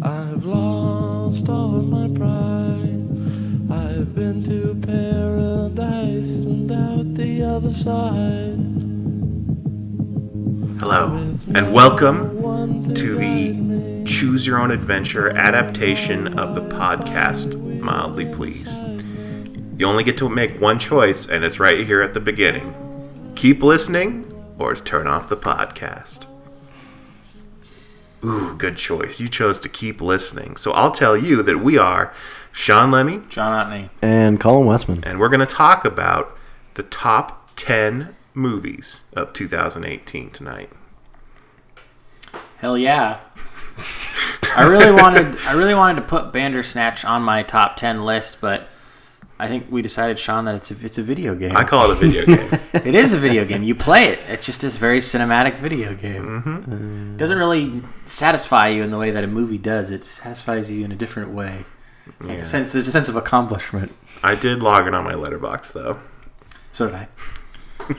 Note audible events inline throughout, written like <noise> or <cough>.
I've lost all of my pride. I've been to paradise and out the other side. Hello, and welcome to the Choose Your Own Adventure adaptation of the podcast Mildly Pleased. You only get to make one choice, and it's right here at the beginning. Keep listening or turn off the podcast. Ooh, good choice. You chose to keep listening. So I'll tell you that we are Sean Lemmy, John Otney. And Colin Westman. and we're going to talk about the top 10 movies of 2018 tonight. Hell yeah. I really wanted I really wanted to put Bandersnatch on my top ten list, but I think we decided, Sean, that it's a, it's a video game. I call it a video <laughs> game. it is a video game. You play it. It's just this very cinematic video game. Mm-hmm. doesn't really satisfy you in the way that a movie does. It satisfies you in a different way. Like a sense, there's a sense of accomplishment. I did log in on my Letterboxd though, So did I. <laughs>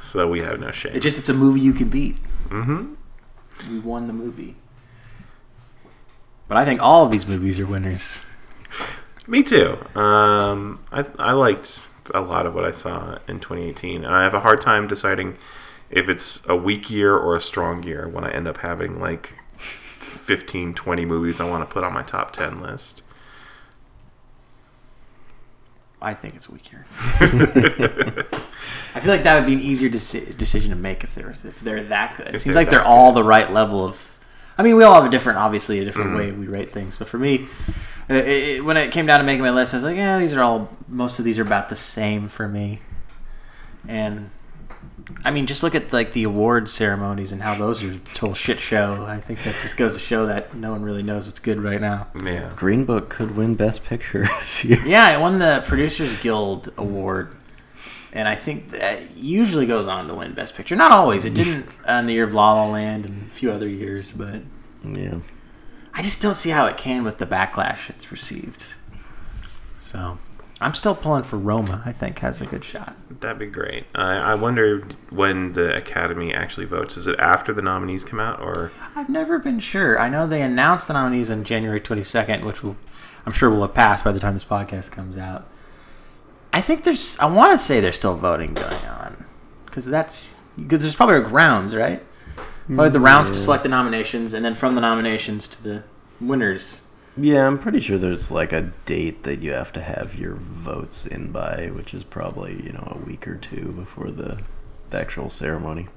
so we have no shame. It just it's a movie you can beat. Mm-hmm. We won the movie. But I think all of these movies are winners. Me too. Um, I I liked a lot of what I saw in 2018, and I have a hard time deciding if it's a weak year or a strong year when I end up having like 15, 20 movies I want to put on my top 10 list. I think it's a weak year. <laughs> I feel like that would be an easier deci- decision to make if they're if they're that good. It If seems they're like they're all the right level of. I mean, we all have a different, obviously, a different way we rate things. But for me, Uh, it, it, when it came down to making my list, I was like, yeah, these are all. Most of these are about the same for me. And I mean, just look at like the award ceremonies and how those are a total shit show. I think that just goes to show that no one really knows what's good right now. Yeah. Green Book could win Best Picture <laughs> this year. Yeah, it won the Producers Guild Award, and I think that usually goes on to win Best Picture. Not always. It didn't in the year of La La Land and a few other years, but Yeah. I just don't see how it can with the backlash it's received. So I'm still pulling for Roma. I think has a good shot. That'd be great. I, I wonder when the Academy actually votes. Is it after the nominees come out, or I've never been sure. I know they announced the nominees on January 22nd, which will, I'm sure will have passed by the time this podcast comes out. I think there's. I want to say there's still voting going on because that's because there's probably rounds, right? Probably the rounds to select the nominations, and then from the nominations to the winners. Yeah, I'm pretty sure there's like a date that you have to have your votes in by, which is probably, you know, a week or two before the, the actual ceremony.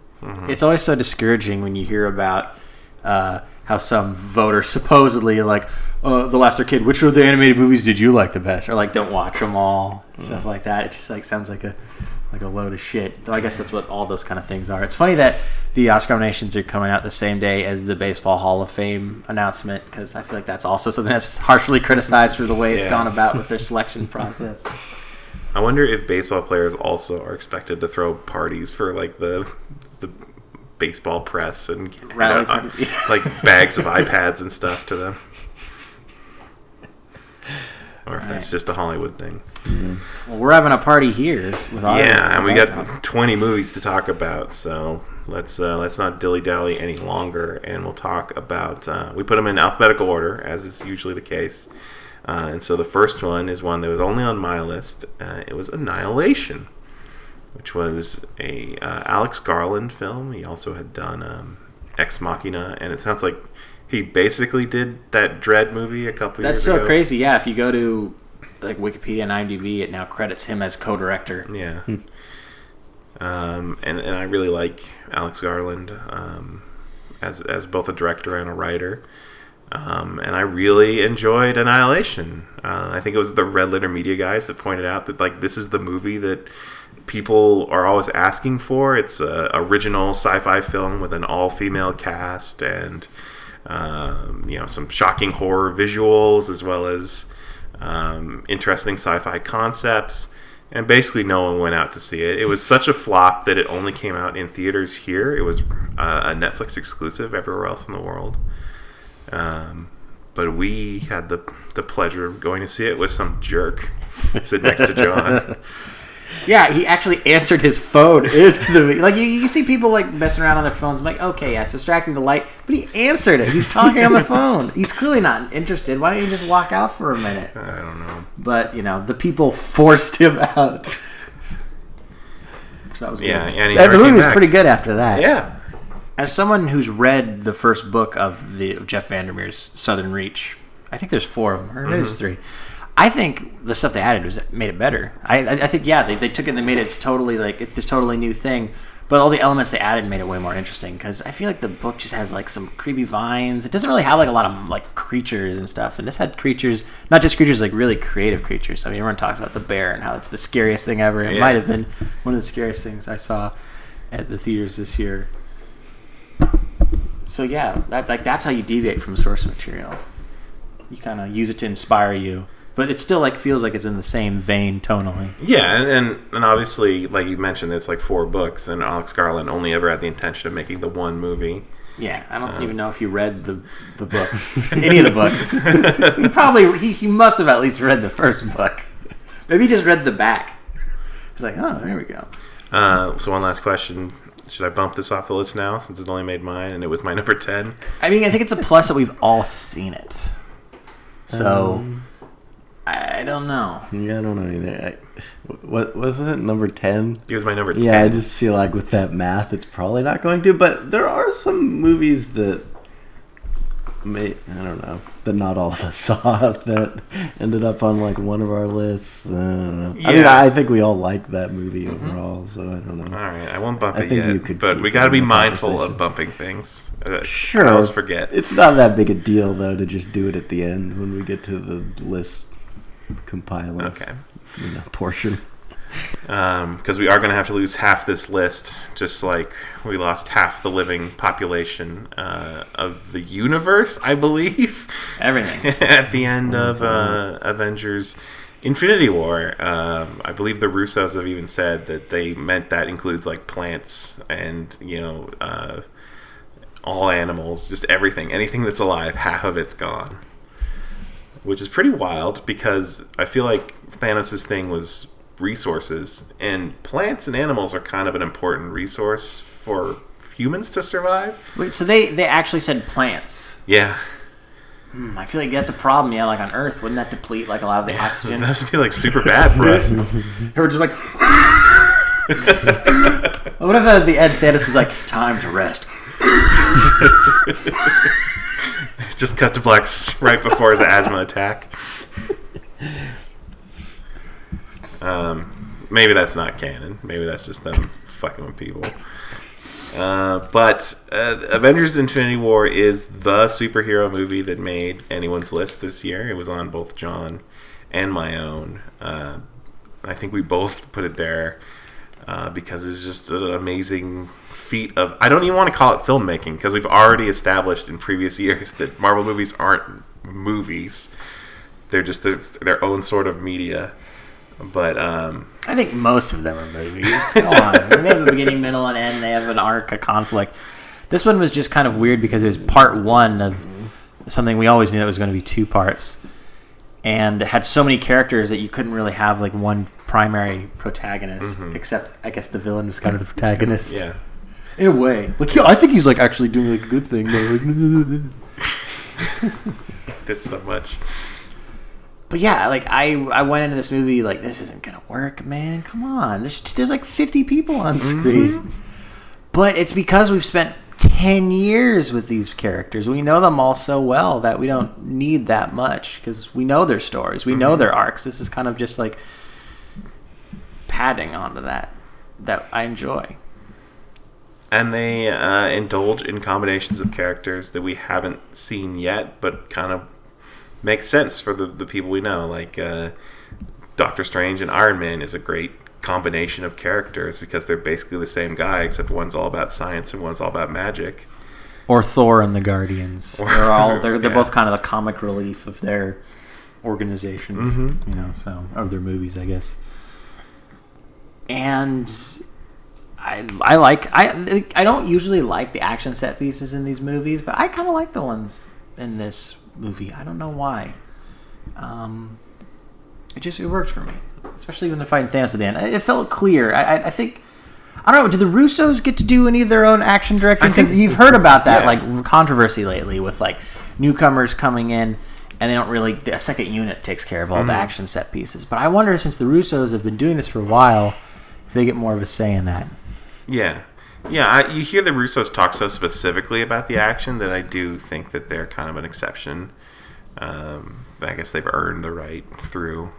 It's always so discouraging when you hear about uh, how some voter supposedly like, uh, "The Lesser Kid, which of the animated movies did you like the best?" Or like, "Don't watch them all," stuff like that. It just like sounds like a like a load of shit. Though I guess that's what all those kind of things are. It's funny that the Oscar nominations are coming out the same day as the Baseball Hall of Fame announcement because I feel like that's also something that's harshly criticized for the way it's Yeah. gone about with their selection process. I wonder if baseball players also are expected to throw parties for like the the baseball press and hand Rally out, uh, like bags of iPads and stuff to them. <laughs> Or if that's just a Hollywood thing. Well, we're having a party here yeah, and we got talk. 20 movies to talk about, so let's uh, let's not dilly dally any longer, and we'll talk about. Uh, we put them in alphabetical order, as is usually the case. Uh, and so the first one is one that was only on my list. Uh, it was Annihilation, which was a uh, Alex Garland film. He also had done um, Ex Machina, and it sounds like he basically did that Dredd movie a couple years ago. That's years so ago. crazy. Yeah, if you go to like Wikipedia and IMDb, it now credits him as co-director. Yeah. um, and, and I really like Alex Garland um, as, as both a director and a writer. Um, and I really enjoyed Annihilation. Uh, I think it was the Red Letter Media guys that pointed out that like this is the movie that people are always asking for. It's a original sci-fi film with an all-female cast and um, you know some shocking horror visuals as well as um, interesting sci-fi concepts. And basically, no one went out to see it. It was such a flop that it only came out in theaters here. It was uh, a Netflix exclusive everywhere else in the world. Um, but we had the the pleasure of going to see it with some jerk sit next to John. <laughs> Yeah, he actually answered his phone <laughs> the like. You, you see people like messing around on their phones. I'm like, okay, yeah, it's distracting the light, but he answered it. He's talking on the <laughs> phone. He's clearly not interested. Why don't you just walk out for a minute? I don't know. But you know, the people forced him <laughs> out. So that was Yeah, good. and he the movie was back. pretty good after that. Yeah. As someone who's read the first book of the of Jeff Vandermeer's Southern Reach, I think there's four of them, or maybe there's mm-hmm. three. I think the stuff they added was made it better. I, I, I think yeah, they, they took it and they made it totally like it's this totally new thing. But all the elements they added made it way more interesting because I feel like the book just has like some creepy vines. It doesn't really have like a lot of like creatures and stuff. And this had creatures, not just creatures, like really creative creatures. I mean, everyone talks about the bear and how it's the scariest thing ever. It Yeah. might have been one of the scariest things I saw at the theaters this year. So yeah, that, like that's how you deviate from source material. You kind of use it to inspire you, but it still like feels like it's in the same vein tonally. Yeah, and, and and obviously, like you mentioned, it's like four books, and Alex Garland only ever had the intention of making the one movie. Yeah, I don't even know if you read the the <laughs> book, any of the books. <laughs> he probably he, he must have at least read the first book. Maybe he just read the back. He's like, oh, there we go. Uh, so one last question: Should I bump this off the list now, since it only made mine and it was my <laughs> number ten? I mean, I think it's a plus that we've all seen it. So I don't know. Yeah, I don't know either. I, what, what was it? Number ten? It was my number ten. Yeah, I just feel like with that math, it's probably not going to. But there are some movies that may I don't know that not all of us <laughs> saw that ended up on like one of our lists. I don't know. I mean, I think we all like that movie overall, so I don't know. All right, I won't bump I it think yet, you could but we got to be mindful of bumping things. Uh, Sure, I always forget. It's not that big a deal though to just do it at the end when we get to the list compiling Okay. you know, portion. because we are going to have to lose half this list, just like we lost half the living population uh, of the universe, I believe, Everything. <laughs> at the end of uh, Avengers Infinity War. Um, I believe the Russos have even said that they meant that includes like plants and, you know, uh, all animals, just everything. Anything that's alive, half of it's gone. Which is pretty wild because I feel like Thanos' thing was resources, and plants and animals are kind of an important resource for humans to survive. Wait, so they they actually said plants. Yeah. Hmm, I feel like that's a problem. Yeah, like on Earth, wouldn't that deplete like a lot of the <laughs> oxygen? That would be like super bad for us. <laughs> We're just like. <laughs> what if uh, the Ed Thanos is like time to rest? Just cut to black right before his asthma attack. Um, maybe that's not canon. Maybe that's just them fucking with people. Uh, but uh, Avengers: Infinity War is the superhero movie that made anyone's list this year. It was on both John and my own. Uh, I think we both put it there uh, because it's just an amazing feat of. I don't even want to call it filmmaking because we've already established in previous <laughs> years that Marvel movies aren't movies; they're just their, their own sort of media. But um, I think most of them are movies. <laughs> Go on. they have a beginning, middle, and end. They have an arc, a conflict. This one was just kind of weird because it was part one of something we always knew it was going to be two parts, and it had so many characters that you couldn't really have like one primary protagonist. Except, I guess the villain was kind of the protagonist. yeah, in a way. Like, yeah, I think he's like actually doing like a good thing. Though. <laughs> this so much. But yeah, like I I went into this movie like this isn't gonna work, man. Come on, there's there's like 50 people on mm-hmm. screen. But it's because we've spent 10 years with these characters. We know them all so well that we don't need that much because we know their stories, we know mm-hmm. their arcs. This is kind of just like padding onto that that I enjoy. And they uh, indulge in combinations of characters that we haven't seen yet, but kind of make sense for the, the people we know. Like uh, Doctor Strange and Iron Man is a great combination of characters because they're basically the same guy, except one's all about science and one's all about magic. Or Thor and the Guardians. Or- they're all they're, they're <laughs> yeah. both kind of the comic relief of their organizations, Mhm. you know, so of their movies, I guess. And I I like I I don't usually like the action set pieces in these movies, but I kind of like the ones in this movie. I don't know why. Um, it just it worked for me. especially when they're fighting Thanos at the end. It felt clear. I, I, I think. I don't know. Do the Russos get to do any of their own action directing? Because you've heard about that Yeah. like controversy lately with like newcomers coming in and they don't really. A second unit takes care of all Mm-hmm. the action set pieces. But I wonder since the Russos have been doing this for a while, if they get more of a say in that. Yeah, yeah. I, you hear the Russos talk so specifically about the action that I do think that they're kind of an exception. Um, I guess they've earned the right through,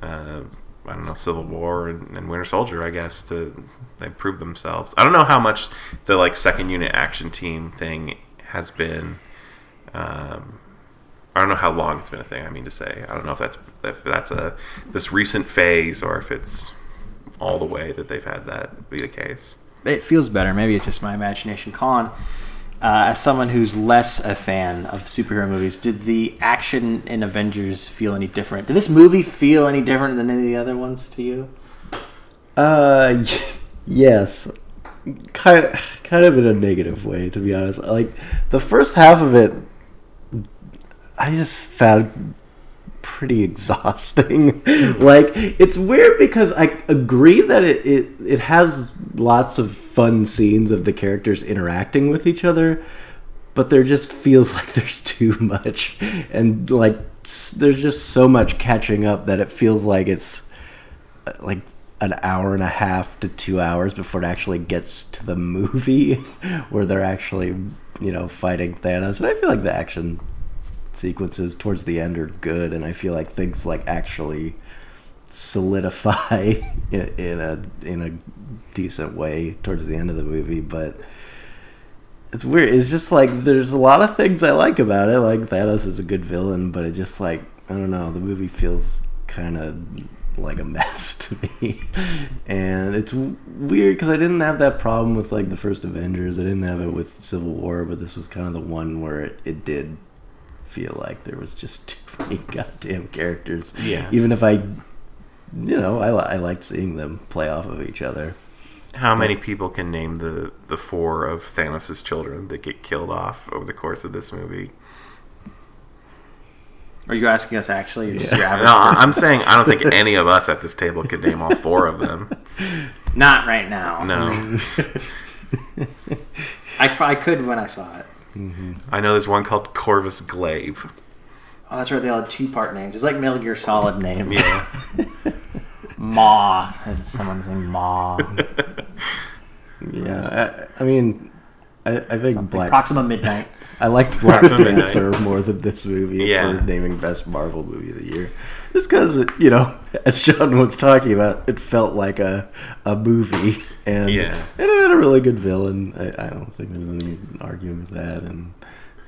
uh, I don't know, Civil War and, and Winter Soldier. I guess to they prove themselves. I don't know how much the like second unit action team thing has been. Um, I don't know how long it's been a thing. I mean to say, I don't know if that's if that's a this recent phase or if it's all the way that they've had that be the case. it feels better. Maybe it's just my imagination. Colin, uh, as someone who's less a fan of superhero movies, did the action in Avengers feel any different? Did this movie feel any different than any of the other ones to you? Uh, <laughs> yes, kind of, kind of in a negative way, to be honest. Like the first half of it, I just found pretty exhausting. <laughs> like it's weird because I agree that it, it it has lots of fun scenes of the characters interacting with each other, but there just feels <laughs> like there's too much, and like there's just so much catching up that it feels like it's uh, like an hour and a half to two hours before it actually gets to the <laughs> movie where they're actually you know fighting Thanos and I feel like the action sequences towards the end are good and I feel like things like actually solidify <laughs> in, a in a decent way towards the end of the movie but it's weird. It's just like there's a lot of things I like about it. Like Thanos is a good villain but it just like I don't know. The movie feels kind of like a <laughs> mess to me. And it's weird because i didn't have that problem with like the first avengers. I didn't have it with civil war but this was kind of the one where it, it did feel like there was just <laughs> too many goddamn characters Yeah. even if i you know i, I liked seeing them play off of each other How many people can name the the four of Thanos' children that get killed off over the course of this movie? Are you asking us actually, or just Yeah. your No. I- I'm saying I don't think <laughs> any of us at this table could name all four of them. Not right now. No, <laughs> I, I could when I saw it. Mm-hmm. I know there's one called Corvus Glaive. Oh, that's right. They all had two part names. It's like Metal Gear Solid names. Yeah, <laughs> Ma. Is someone's name Ma? <laughs> yeah i, I mean I, I think black Proxima Midnight. I liked <laughs> Black Proxima Midnight. Panther more than this movie Yeah. for naming best Marvel movie of the year. Just because, you know, <laughs> as Sean was talking about, it felt like a a movie, and Yeah. and it had a really good villain. I, I don't think there's any argument with that, and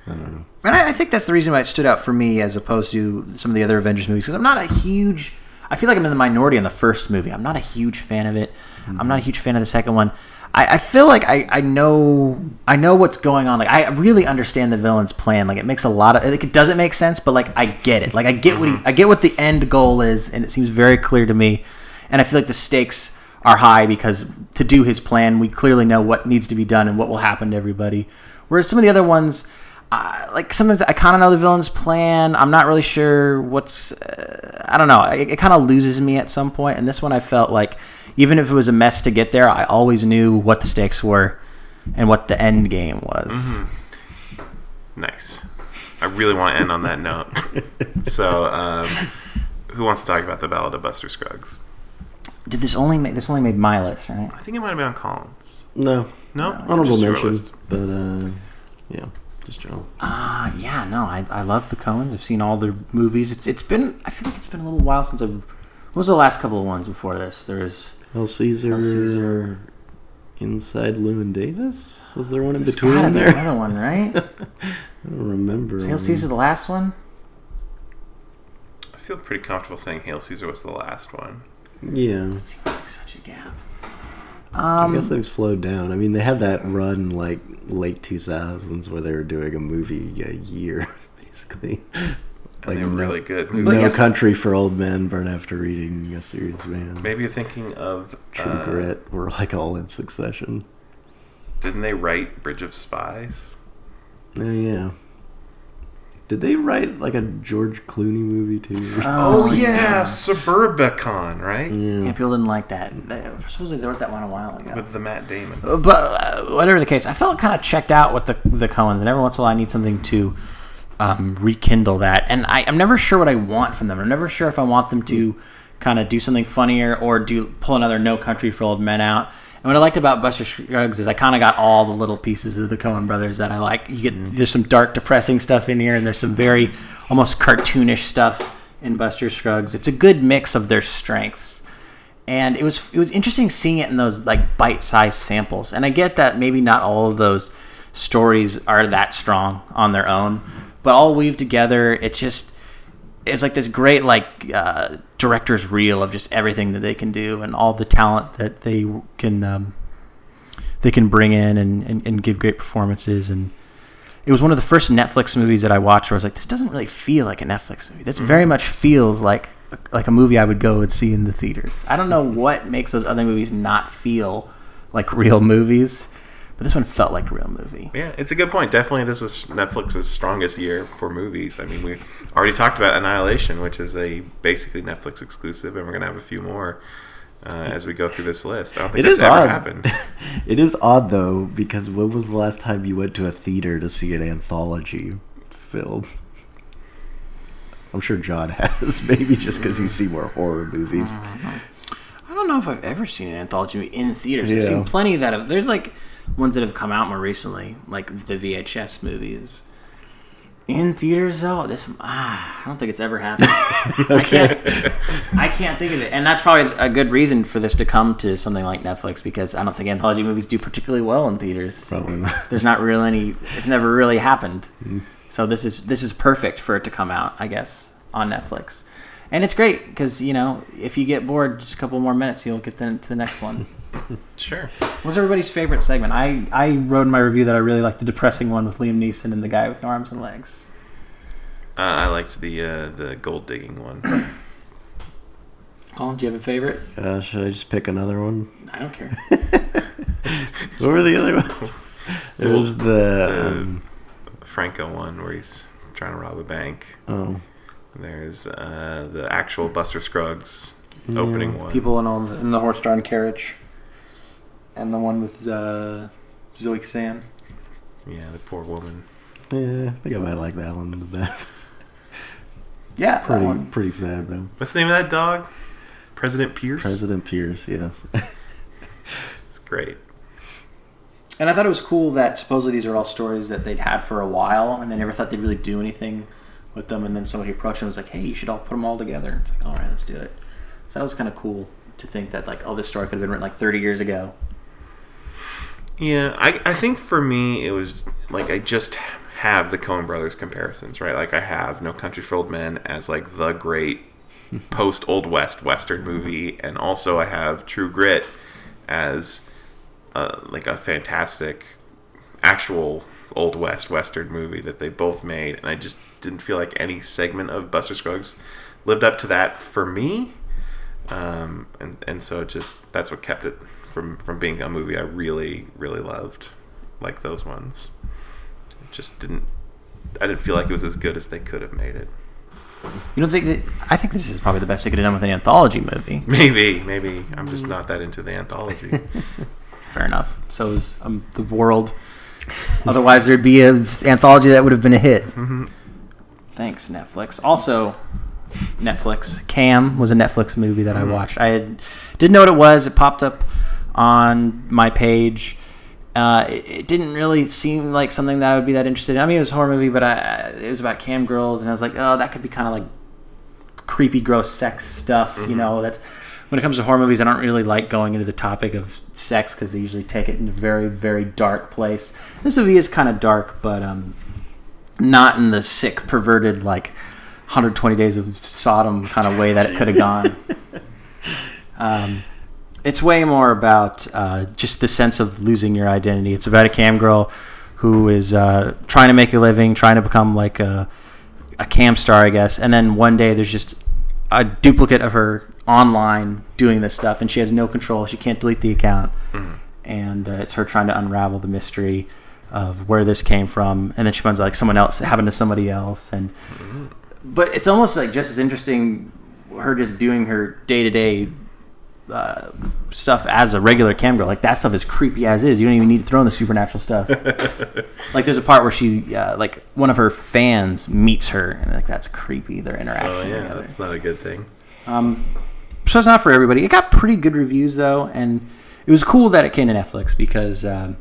I don't know. And I, I think that's the reason why it stood out for me as opposed to some of the other Avengers movies. Because I'm not a huge. I feel like I'm in the minority on the first movie. I'm not a huge fan of it. Mm-hmm. I'm not a huge fan of the second one. I, I feel like I, I know I know what's going on. Like I really understand the villain's plan. Like it makes a lot of like it doesn't make sense, but like I get it. Like I get what he, I get what the end goal is, and it seems very clear to me. And I feel like the stakes are high because to do his plan, we clearly know what needs to be done and what will happen to everybody. Whereas some of the other ones, uh, like sometimes I kind of know the villain's plan. I'm not really sure what's. Uh, I don't know. It, it kind of loses me at some point. And this one, I felt like even if it was a mess to get there, I always knew what the stakes were and what the end game was. nice. I really want to end on that note. <laughs> So, um, who wants to talk about the Ballad of Buster Scruggs? Did this only make this only made my list, right? I think it might have been on Colin's. No, No, honorable Just your mention, list. but uh, yeah, just general. Uh, yeah, no, I, I love the Coens. I've seen all their movies. It's it's been I feel like it's been a little while since I've. What was the last couple of ones before this? There was Hell Caesar, Hail Caesar. Inside Llewyn Davis. Was there one in there's between gotta be there? another one, right? <laughs> I don't remember. Was Hail Caesar the last one? I feel pretty comfortable saying Hail Caesar was the last one. Yeah, It seems like such a gap. I Um, guess they've slowed down. I mean, they had that run like late two thousands where they were doing a movie a year, <laughs> basically. And they were no- really good. No yes. Country for Old Men, Burn After Reading, A Serious Man, Maybe you're thinking of True uh, Grit were like all in succession. Didn't they write Bridge of Spies? Oh yeah, Did they write like a George Clooney movie too? Oh, <laughs> yeah, Suburbicon, right? Yeah, people didn't like that. Supposedly they wrote that one a while ago. With the Matt Damon. But uh, whatever the case, I felt kind of checked out with the the Coens, and every once in a while I need something to um, rekindle that. And I, I'm never sure what I want from them. I'm never sure if I want them to kind of do something funnier or do pull another No Country for Old Men out. And what I liked about Buster Scruggs is I kind of got all the little pieces of the Coen Brothers that I like. You get there's some dark, depressing stuff in here, and there's some very almost cartoonish stuff in Buster Scruggs. It's a good mix of their strengths and it was it was interesting seeing it in those like bite-sized samples. And I get that maybe not all of those stories are that strong on their own, but all weaved together, it's just it's like this great like uh, director's reel of just everything that they can do and all the talent that they can um, they can bring in and, and, and give great performances and it was one of the first Netflix movies that I watched where I was like, this doesn't really feel like a Netflix movie. This very much feels like like a movie I would go and see in the theaters. I don't know <laughs> what makes those other movies not feel like real movies, but this one felt like a real movie. Yeah, it's a good point. Definitely, this was Netflix's strongest year for movies. I mean, we already talked about Annihilation, which is a basically Netflix exclusive, and we're gonna have a few more uh, as we go through this list. I don't think It that's is ever odd. happened. <laughs> it is odd though because when was the last time you went to a theater to see an anthology film? I'm sure John <laughs> has, maybe just because you see more horror movies. I don't know if I've ever seen an anthology in theaters. I've seen plenty of that. There's like ones that have come out more recently, like the VHS movies. In theaters, though, this ah, I don't think it's ever happened. <laughs> I can't. I can't think of it, and that's probably a good reason for this to come to something like Netflix because I don't think anthology movies do particularly well in theaters. Probably not. There's not really any. It's never really happened. So this is this is perfect for it to come out, I guess, on Netflix, and it's great because you know if you get bored, just a couple more minutes, you'll get the, to the next one. Sure. What's everybody's favorite segment? I I wrote in my review that I really liked the depressing one with Liam Neeson and the guy with no arms and legs. Uh, I liked the uh, the gold digging one. Colin, do you have a favorite? Uh, should I just pick another one? I don't care. <laughs> What were the other ones? There was the. The Um, Franco one where he's trying to rob a bank. oh, There's uh, the actual Buster Scruggs opening one. People in all the, in the horse-drawn carriage, and the one with uh, Zoe Kazan. Yeah, the poor woman. yeah, I think I might like that one the best. <laughs> Yeah, that Pretty, one. pretty sad though. What's the name of that dog? President Pierce. President Pierce, yes. <laughs> It's great. And I thought it was cool that supposedly these are all stories that they'd had for a while, and they never thought they'd really do anything with them. And then somebody approached them and was like, "Hey, you should all put them all together." And It's like, "All right, let's do it." So that was kind of cool to think that like, oh, this story could have been written like 30 years ago. Yeah, I, I think for me it was like I just have the Coen Brothers comparisons, right? Like I have No Country for Old Men as like the great <laughs> post Old West Western movie, and also I have True Grit as uh, like a fantastic actual Old West Western movie that they both made, and I just didn't feel like any segment of Buster Scruggs lived up to that for me. Um, and and so it just that's what kept it from from being a movie I really really loved, like those ones. It just didn't. I didn't feel like it was as good as they could have made it. You don't think that? I think this is probably the best they could have done with an anthology movie. <laughs> Maybe maybe I'm just not that into the anthology. <laughs> Fair enough. So is um, the world. Otherwise, there'd be an anthology that would have been a hit. Thanks, Netflix. Also, Netflix. Cam was a Netflix movie that I watched. I had, didn't know what it was. It popped up on my page. Uh, it, it didn't really seem like something that I would be that interested in. I mean, it was a horror movie, but I, it was about cam girls, and I was like, oh, that could be kind of like creepy, gross sex stuff. You know, that's when it comes to horror movies. I don't really like going into the topic of sex because they usually take it in a very, very dark place. This movie is kind of dark, but um, not in the sick, perverted, like 120 Days of Sodom kind of way that it could have gone. <laughs> Um, it's way more about uh, just the sense of losing your identity. It's about a cam girl who is uh, trying to make a living, trying to become like a, a cam star, I guess. And then one day there's just a duplicate of her online doing this stuff, and she has no control. She can't delete the account, and uh, it's her trying to unravel the mystery of where this came from, and then she finds like someone else happened to somebody else, and but it's almost like just as interesting her just doing her day to day stuff as a regular cam girl. Like that stuff is creepy as is. You don't even need to throw in the supernatural stuff. <laughs> like there's a part where she, uh, like one of her fans meets her, and like that's creepy. Their interaction. Oh yeah, together. that's not a good thing. Um, so it's not for everybody. It got pretty good reviews though, and it was cool that it came to Netflix because um,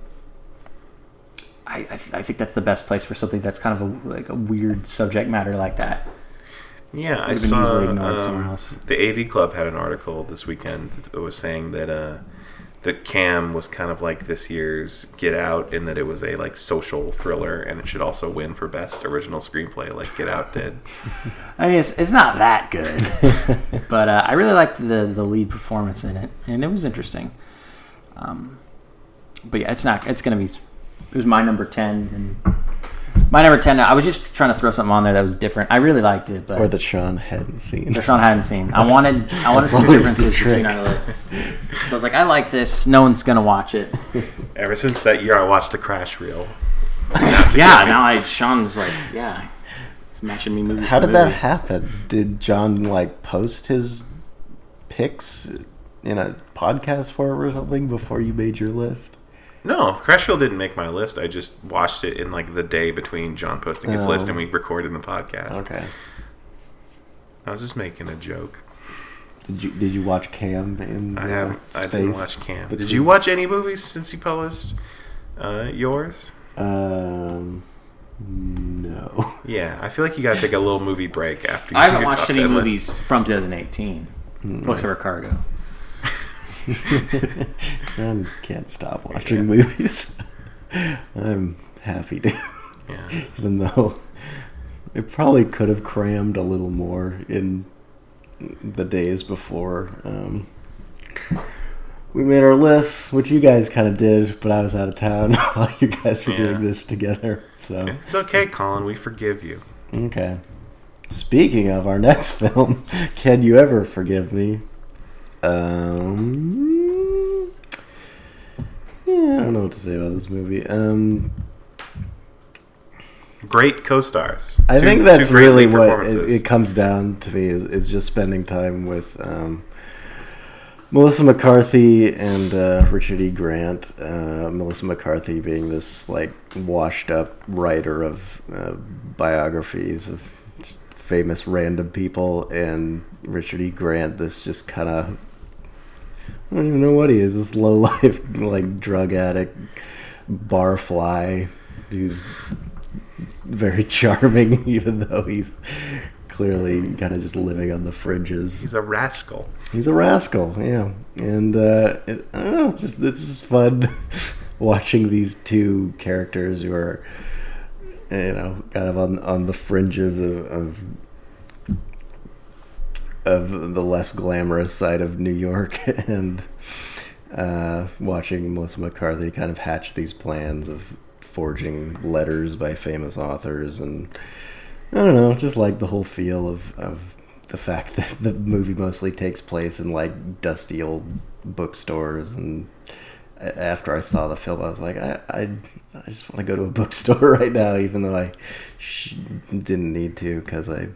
I, I, I think that's the best place for something that's kind of a, like a weird subject matter like that. Yeah, I saw easily ignored somewhere um, else. the AV Club had an article this weekend that was saying that uh, that Cam was kind of like this year's Get Out in that it was a like social thriller and it should also win for best original screenplay like Get Out did. <laughs> I mean, it's, it's not that good, <laughs> but uh, I really liked the the lead performance in it, and it was interesting. Um, but yeah, it's not. It's gonna be. It was my number ten, and my number ten. I was just trying to throw something on there that was different. I really liked it, but Or that Sean hadn't seen. that Sean hadn't seen. I <laughs> wanted. I wanted to That's see the differences between trick. our lists. So I was like, I like this. No one's gonna watch it. <laughs> Ever since that year, I watched the Crash Reel. <laughs> Yeah. Now I. Sean's like, yeah. It's matching me movie. How for did that happen? Did John like post his picks in a podcast form or something before you made your list? No, Crash Reel didn't make my list. I just watched it in like the day between John posting his Oh. list and we recorded the podcast. Okay. I was just making a joke. Did you did you watch Cam in I uh, have. I didn't watch Cam. Did you watch any movies since you published uh, yours? Um, no. <laughs> Yeah, I feel like you gotta take a little movie break after. you I haven't watched any 10 list. movies from 2018. Books of Cargo. <laughs> John can't stop watching movies. <laughs> I'm happy to, Yeah. <laughs> even though it probably could have crammed a little more in the days before. Um, we made our lists, which you guys kind of did, but I was out of town while you guys were Yeah. doing this together. So It's okay, Colin. We forgive you. okay. Speaking of our next film, can you ever forgive me? Um, yeah, I don't know what to say about this movie. Um, Great co-stars. I Two- think that's really what it, it comes down to me is, is just spending time with um, Melissa McCarthy and uh, Richard E. Grant. Uh, Melissa McCarthy being this like washed up writer of uh, biographies of famous random people, and Richard E. Grant this just kind of I don't even know what he is. This <laughs> low life like drug addict barfly who's very <laughs> charming, <laughs> even though he's clearly kind of just living on the fringes. He's a rascal. He's a rascal, yeah, and uh, it, I don't know, it's just it's just fun watching these two characters who are, you know, kind of on on the fringes of. of of the less glamorous side of New York, <laughs> and uh, watching Melissa McCarthy kind of hatch these plans of forging letters by famous authors, and I don't know, just like the whole feel of, of the fact <laughs> that the movie mostly takes place in like dusty old bookstores. And after I saw the film, I was like, I, I, I just want to go to a <laughs> bookstore right now, even though I didn't need to because I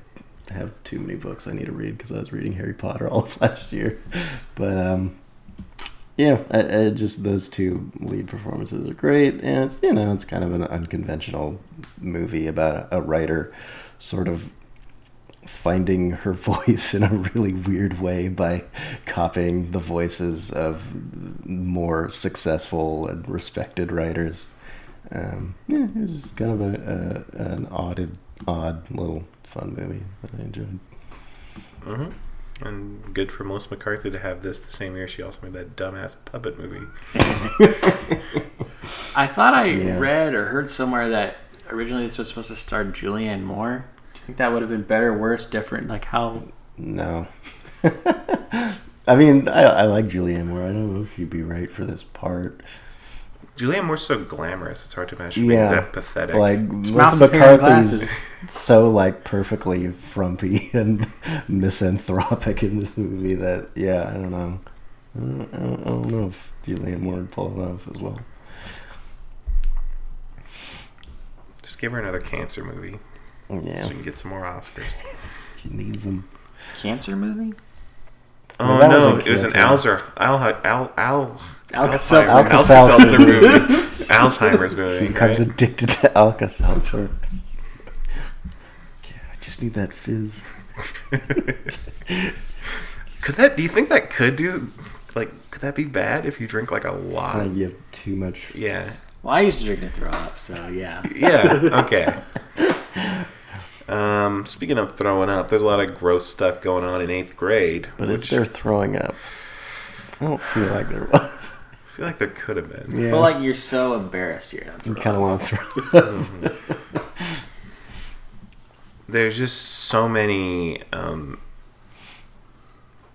have too many books I need to read because I was reading Harry Potter <laughs> all of last year. But um, yeah, I, I just those two lead performances are great, and it's you know it's kind of an unconventional movie about a, a writer sort of finding her <laughs> voice in a really weird way by copying the voices of more successful and respected writers. Um, yeah, it was just kind of a, a an odd, odd little fun movie that I enjoyed. hmm And good for Melissa McCarthy to have this the same year she also made that dumbass puppet movie. <laughs> I thought I Yeah. read or heard somewhere that originally this was supposed to star Julianne Moore. Do you think that would have been better, worse, different? Like how? No. <laughs> I mean, I, I like Julianne Moore. I don't know if she'd be right for this part. Julianne Moore's so glamorous; it's hard to imagine Yeah. being that pathetic. Like mouse Melissa with hair and McCarthy's <laughs> so like perfectly frumpy <laughs> and misanthropic in this movie that yeah, I don't know. I don't, I don't, I don't know if Julianne Moore would pull it off as well. Just give her another cancer movie. Yeah, So she can get some more Oscars. <laughs> she needs them. Cancer movie? Oh Well, no, it was an. Alzer, Al, Al, Al, Alka-Seltzer. Alka-Seltzer. Alka-Seltzer movie. <laughs> Alzheimer's movie. He becomes right? addicted to Alka Seltzer. Yeah, I just need that fizz. <laughs> could that? Do you think that could do? Like, could that be bad if you drink like a lot? Like you have too much. yeah. Well, I used to drink to throw up, so yeah. Yeah. Okay. <laughs> Um, speaking of throwing up, there's a lot of gross stuff going on in eighth grade. But is which there throwing up? I don't feel like there was. <laughs> I feel like there could have been. Yeah. But like you're so embarrassed you're gonna you kind of want to throw up. <laughs> <laughs> There's just so many um,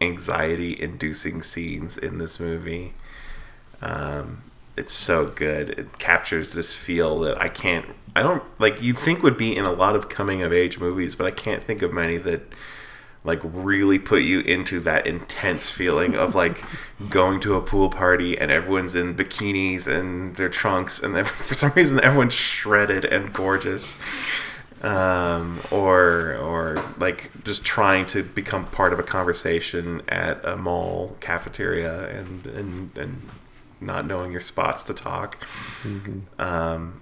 anxiety-inducing scenes in this movie. Um, it's so good. It captures this feel that I can't. I don't like. You think would be in a lot of coming-of-age movies, but I can't think of many that like really put you into that intense feeling of like <laughs> going to a pool party and everyone's in bikinis and their trunks and then <laughs> for some reason everyone's shredded and gorgeous um, or or like just trying to become part of a conversation at a mall cafeteria and and, and not knowing your spots to talk um,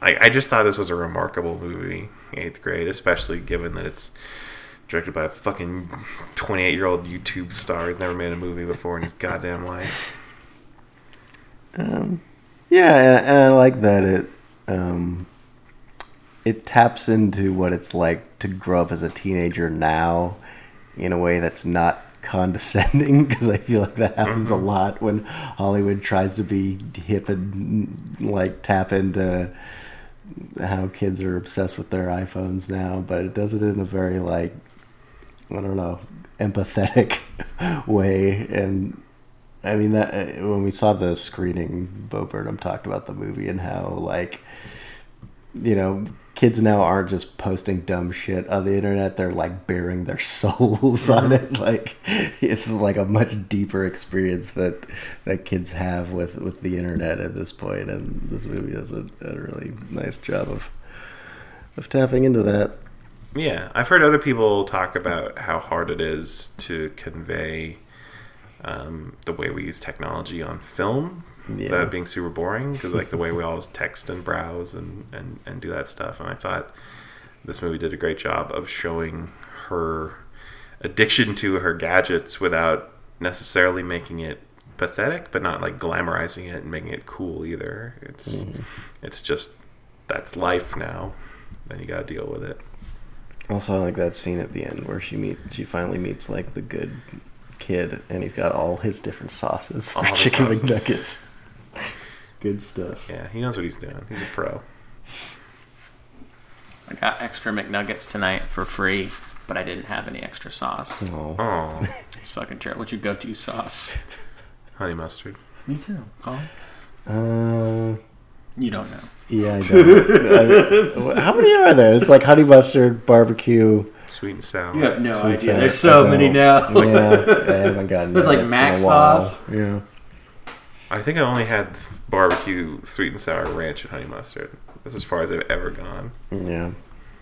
I, I just thought this was a remarkable movie eighth grade especially given that it's directed by a fucking 28 year old YouTube star who's never made a movie before in his goddamn life. Um, yeah, and, and I like that it um, it taps into what it's like to grow up as a teenager now in a way that's not condescending <laughs> because I feel like that happens a lot when Hollywood tries to be hip and like tap into how kids are obsessed with their iPhones now, but it does it in a very like I don't know empathetic <laughs> way. And I mean that uh, when we saw the screening, Bo Burnham talked about the movie and how like you know kids now aren't just posting dumb shit on the internet; they're like bearing their <laughs> souls on it. Like it's like a much deeper experience that that kids have with with the internet at this point. point, and this movie does a, a really nice job of of tapping into that. Yeah, I've heard other people talk about how hard it is to convey um, the way we use technology on film Yeah. without it being super boring because like the way we always text and browse and, and, and do that stuff and i thought this movie did a great job of showing her addiction to her gadgets without necessarily making it pathetic but not like glamorizing it and making it cool either it's mm-hmm. it's just that's life now and you gotta deal with it Also, I like that scene at the end where she meet she finally meets like the good kid, and he's got all his different sauces for All chicken sauces. McNuggets. <laughs> good stuff. yeah he knows what he's doing he's a pro I got extra McNuggets tonight for free, but I didn't have any extra sauce. Oh, oh <laughs> It's fucking terrible. What's your go-to sauce? honey mustard Me too. Colin? uh, You don't know. yeah, I <laughs> don't. I- how many are there? It's like honey mustard, barbecue. sweet and sour You have no Sweet idea. sour. There's so many now. yeah, I haven't gotten. There's like nuggets mac in a while. sauce. Yeah. I think I only had barbecue, sweet and sour ranch, and honey mustard. That's as far as I've ever gone. Yeah.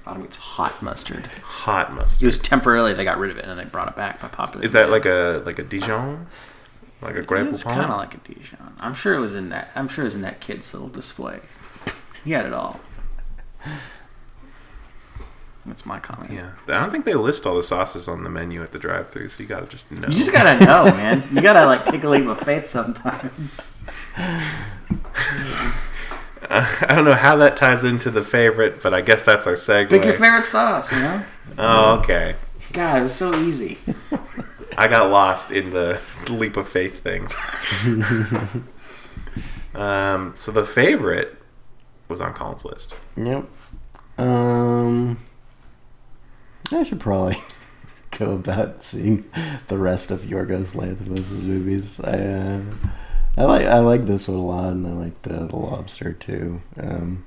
I Bottom it's hot mustard. Hot mustard. It was temporarily they got rid of it and then they brought it back by popular. Is that like a like a Dijon, like a Grand It's kind of like a Dijon. I'm sure it was in that. I'm sure it was in that kid's little display. He had it all. That's my comment. Yeah, I don't think they list all the sauces on the menu at the drive-through, so you gotta just know. You just gotta know, man. You gotta like take a leap of faith sometimes. <laughs> I don't know how that ties into the favorite, but I guess that's our segue. Pick your favorite sauce, you know. Oh, okay. God, it was so easy. I got lost in the leap of faith thing. um, so the favorite was on Colin's list. Yep. Um, I should probably <laughs> go about seeing the rest of Yorgos Lanthimos' movies. I uh, I like I like this one a lot, and I liked uh, The Lobster too. Um,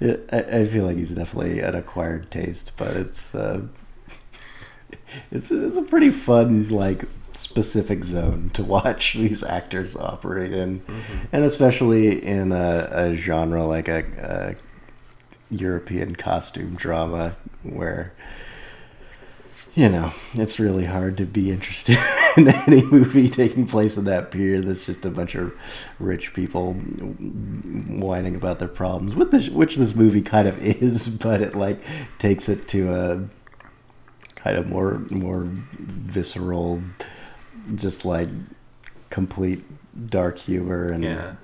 it, I, I feel like he's definitely an acquired taste, but it's uh, <laughs> it's it's a pretty fun like specific zone to watch <laughs> these actors operate in, and especially in a, a genre like a, a European costume drama where you know it's really hard to be interested <laughs> in any movie taking place in that period. That's just a bunch of rich people whining about their problems, with this, which this movie kind of is, <laughs> but it like takes it to a kind of more more visceral, just like complete dark humor and Yeah.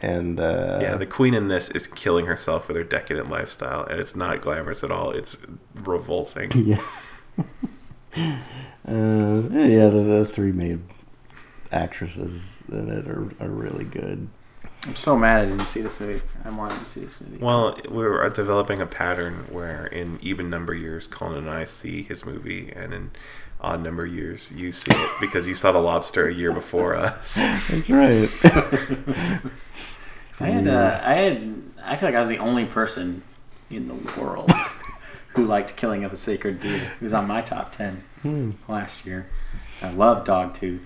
and uh, Yeah, the queen in this is killing herself with her decadent lifestyle, and it's not glamorous at all. It's revolting. <laughs> yeah. Uh, yeah, the, the three main actresses in it are, are really good. I'm so mad I didn't see this movie. I wanted to see this movie. Well, we are developing a pattern where in even number years, Colin and I see his movie, and in odd number years, you see it because you saw The Lobster a year before us. That's right. <laughs> I had, uh, I had, I feel like I was the only person in the world who liked Killing of a Sacred Deer. It was on my top ten hmm. last year. I love Dogtooth,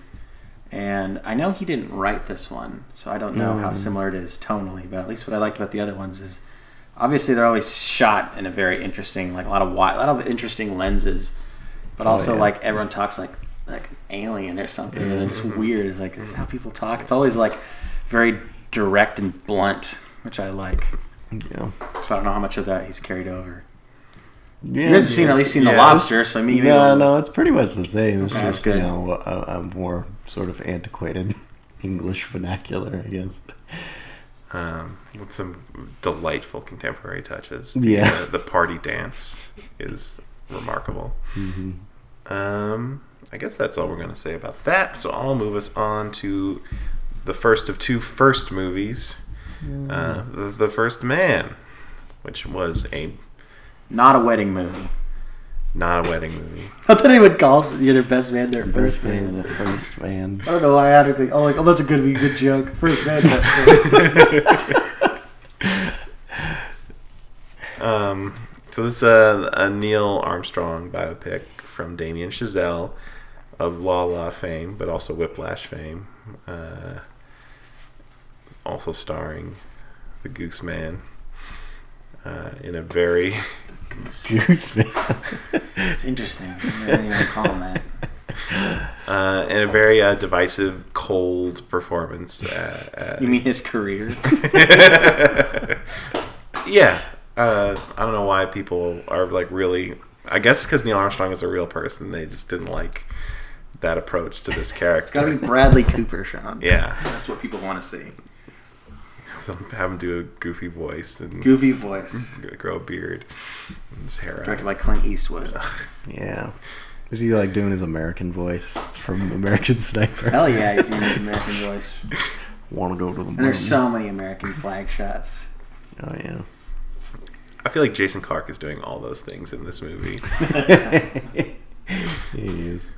and I know he didn't write this one, so I don't know how similar it is tonally. But at least what I liked about the other ones is obviously they're always shot in a very interesting, like a lot of wide, a lot of interesting lenses, but oh, also yeah. like everyone talks like like alien or something, and they're mm-hmm. just weird. It's like this is how people talk. It's always like very direct and blunt, which I like. yeah. So I don't know how much of that he's carried over. Yeah, You guys have seen at least seen the Yeah. lobster, so I mean, maybe No, no, it's pretty much the same. It's Okay, just good. you know a, a more sort of antiquated <laughs> English vernacular, I guess. um, with some delightful contemporary touches. The, Yeah. uh, the party dance is remarkable. Um, I guess that's all we're going to say about that. So I'll move us on to the first of two first movies, uh, the, the First Man, which was a not a wedding movie. not a wedding movie. <laughs> I thought he would call the other best man their First man is the first man. I don't know why I had to think. Oh, like, oh, that's a good, good joke. First man. best man. <laughs> Um, so this is a, a Neil Armstrong biopic from Damien Chazelle of La La fame, but also Whiplash fame. Uh, also starring the Goose Man uh, in a very Goose man. it's interesting. I didn't even call him that. <laughs> uh, in a very uh, divisive, cold performance. Uh, uh, You mean his career? <laughs> yeah. Uh, I don't know why people are like really. I guess because Neil Armstrong is a real person, they just didn't like that approach to this character. it's Got to be Bradley Cooper, Sean. Yeah. That's what people want to see. So have him do a goofy voice and Goofy voice. <laughs> grow a beard and his hair Directed out. by Clint Eastwood. Yeah. Is he like doing his American voice from American Sniper? Hell yeah, he's doing his American voice. Want to go to the moon? And there's so many American flag shots. Oh yeah. I feel like Jason Clarke is doing all those things in this movie. <laughs> he is.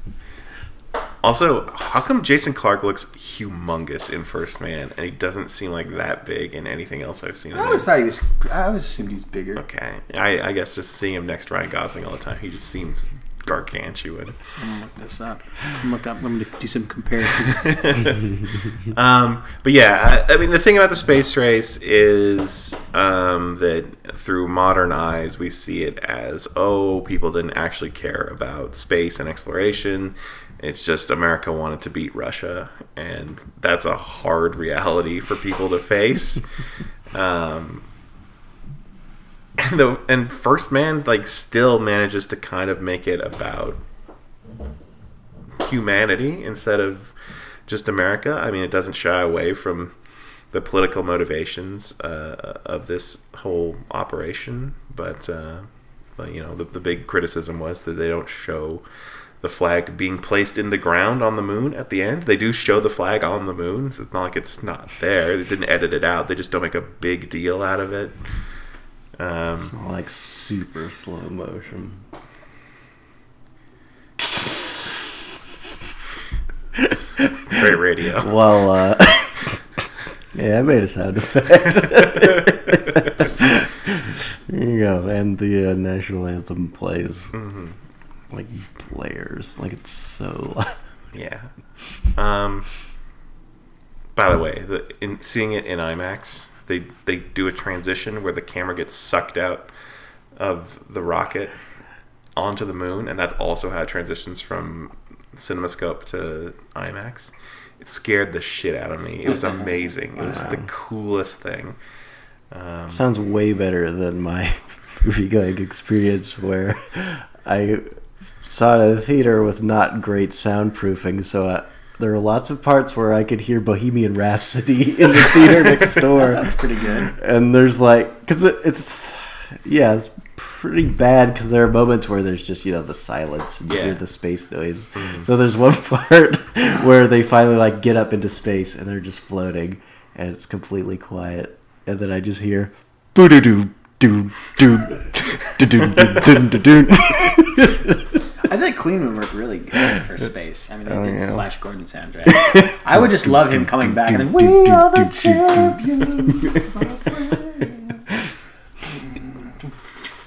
Also, how come Jason Clarke looks humongous in First Man and he doesn't seem like that big in anything else I've seen? I always in? thought he was. I always assumed he's bigger. Okay, I, I guess just seeing him next to Ryan Gosling all the time, he just seems gargantuan. I'm gonna look this up. I'm look up. I'm gonna do some comparison. <laughs> <laughs> Um, but yeah, I, I mean, the thing about the space race is um, that through modern eyes, we see it as oh, people didn't actually care about space and exploration. It's just America wanted to beat Russia, and that's a hard reality for people to face. <laughs> um, and the and First Man like still manages to kind of make it about humanity instead of just America. I mean, it doesn't shy away from the political motivations uh, of this whole operation, but uh, you know, the, the big criticism was that they don't show the flag being placed in the ground on the moon at the end. They do show the flag on the moon. So it's not like it's not there. They didn't edit it out. They just don't make a big deal out of it. Um, Like super slow motion. great radio. <laughs> Well, uh, <laughs> yeah, I made a sound effect. <laughs> there you go. And the uh, national anthem plays like blares, like it's so. loud. <laughs> Yeah. Um, by the way, the, in seeing it in IMAX, they they do a transition where the camera gets sucked out of the rocket onto the moon, and that's also how it transitions from CinemaScope to IMAX. It scared the shit out of me. It was amazing. It was the coolest thing. Um, Sounds way better than my <laughs> movie going experience where I saw it in the theater with not great soundproofing, so I, there were lots of parts where I could hear Bohemian Rhapsody <laughs> in the theater <laughs> next door. That's pretty good. and there's like because it, it's yeah it's pretty bad because there are moments where there's just you know the silence and you Yeah. hear the space noise mm-hmm. so there's one <laughs> part where they finally like get up into space and they're just floating and it's completely quiet and then i just hear boo doo doo doo doo doo doo doo doo doo I think Queen would work really good for <laughs> space. I mean, they Oh, did yeah. Flash Gordon soundtrack. I would just love him coming back and then we are the champions.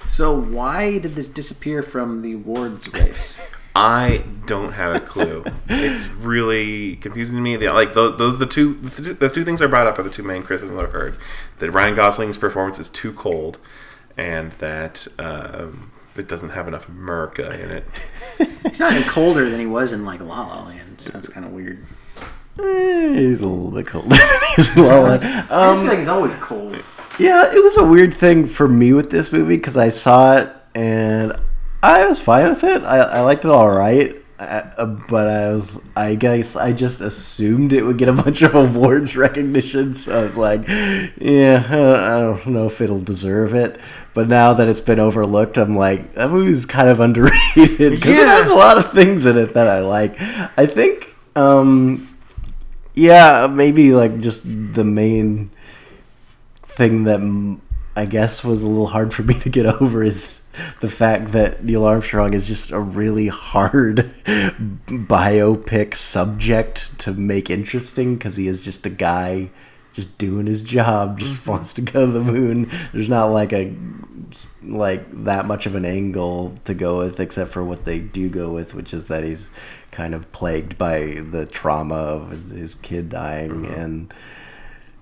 So why did this disappear from the awards race? I don't have a clue. it's really confusing to me. The, like those, those the two the, two- the two things I brought up are the two main criticisms I've heard: that Ryan Gosling's performance is too cold, and that um, it doesn't have enough America in it. <laughs> He's not any colder than he was in like La La Land. So that's kind of weird. Eh, he's a little bit cold He's a little- I just um, feel he's always cold. Yeah, it was a weird thing for me with this movie because I saw it and I was fine with it. I, I liked it all right, uh, but I was, I guess, I just assumed it would get a <laughs> bunch of awards recognition. So I was like, yeah, uh, I don't know if it'll deserve it. But now that it's been overlooked, I'm like, that movie's kind of <laughs> underrated because it has a lot of things in it that I like. I think, um, yeah, maybe like just the main thing that I guess was a little hard <laughs> for me to get over is the fact that Neil Armstrong is just a really hard <laughs> biopic subject to make interesting because he is just a guy just doing his job just wants to go to the moon. There's not like a like that much of an angle to go with except for what they do go with which is that he's kind of plagued by the trauma of his kid dying. And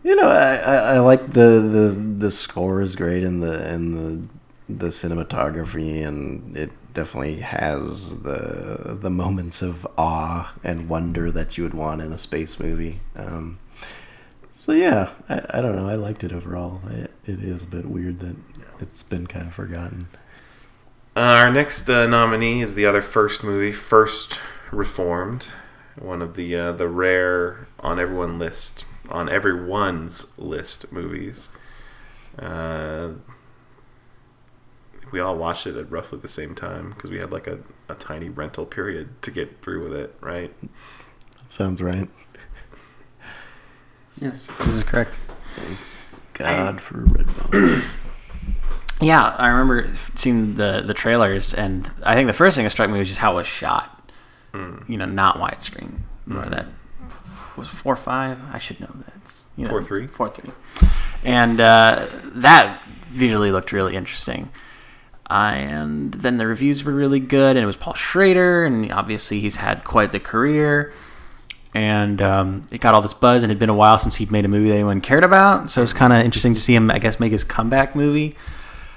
you know, I, I, I like the, the the score is great and the and the the cinematography and it definitely has the the moments of awe and wonder that you would want in a space movie. Um, so yeah, I, I don't know. I liked it overall. It, it is a bit weird that it's been kind of forgotten. Uh, our next uh, nominee is the other first movie, First Reformed, one of the uh, the rare on everyone list on everyone's list movies. Uh, we all watched it at roughly the same time because we had like a, a tiny rental period to get through with it, right? That sounds right. Yes, this is correct. Thank God for red bones. <clears throat> Yeah, I remember seeing the the trailers, and I think the first thing that struck me was just how it was shot. You know, not widescreen. Or that was four five. I should know that. You know, 4:3? Four three. And uh, that visually looked really interesting. Uh, and then the reviews were really good, and it was Paul Schrader, and obviously he's had quite the career. And um, it got all this buzz, and it had been a while since he'd made a movie that anyone cared about. So it's kind of interesting to see him, I guess, make his comeback movie.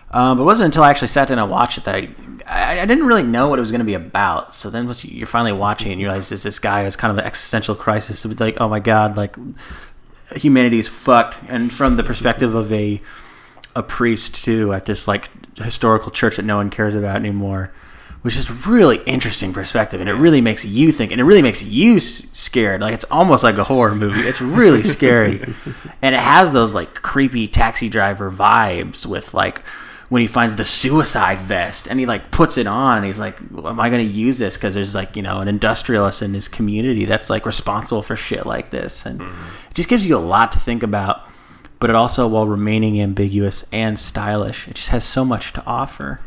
Um, but it wasn't until I actually sat down and watched it that I, I, I didn't really know what it was going to be about. So then once you- you're finally watching it and you realize this this guy has kind of an existential crisis. It's like, oh my god, like humanity is fucked. And from the perspective of a a priest too at this like historical church that no one cares about anymore, which is really interesting perspective, and it really makes you think, and it really makes you s- scared. Like it's almost like a horror movie. It's really <laughs> scary, and it has those like creepy taxi driver vibes with like when he finds the suicide vest and he like puts it on and he's like am i going to use this because there's like you know an industrialist in his community that's like responsible for shit like this and mm-hmm. it just gives you a lot to think about but it also while remaining ambiguous and stylish it just has so much to offer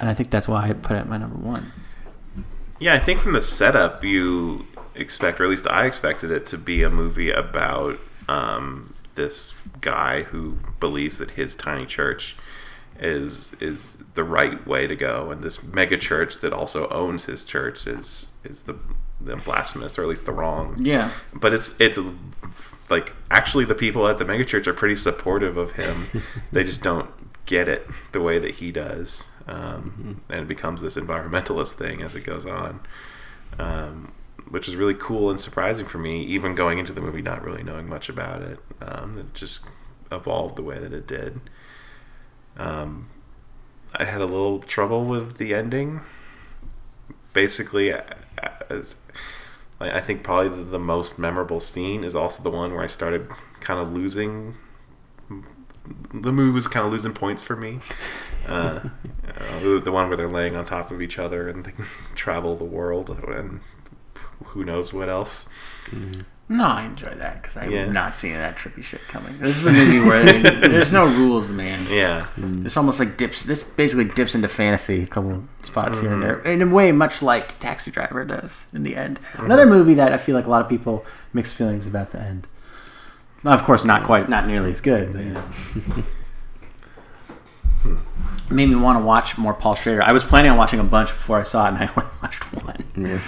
and i think that's why i put it at my number one Yeah, I think from the setup, you expect, or at least I expected it to be a movie about um, this guy who believes that his tiny church is is the right way to go, and this mega church that also owns his church is is the the blasphemous, or at least the wrong. yeah But it's it's like actually the people at the megachurch are pretty supportive of him. <laughs> they just don't get it the way that he does, um, and it becomes this environmentalist thing as it goes on, um, which is really cool and surprising for me. Even going into the movie, not really knowing much about it, um, it just evolved the way that it did. Um, I had a little trouble with the ending. Basically, as I think probably the, the most memorable scene is also the one where I started kind of losing. The movie was kind of losing points for me. Uh, <laughs> the, the one where they're laying on top of each other and they <laughs> travel the world and who knows what else. No, I enjoy that because I'm Yeah. not seeing that trippy shit coming. This is a movie where <laughs> there's no rules, man. Yeah, It's almost like dips. This basically dips into fantasy a couple spots here and there, Mm-hmm. in a way much like Taxi Driver does in the end. Another movie that I feel like a lot of people mix feelings about the end. Of course, not quite, not nearly as good. But, yeah. Made me want to watch more Paul Schrader. I was planning on watching a bunch before I saw it, and I <laughs> only watched one. Yeah.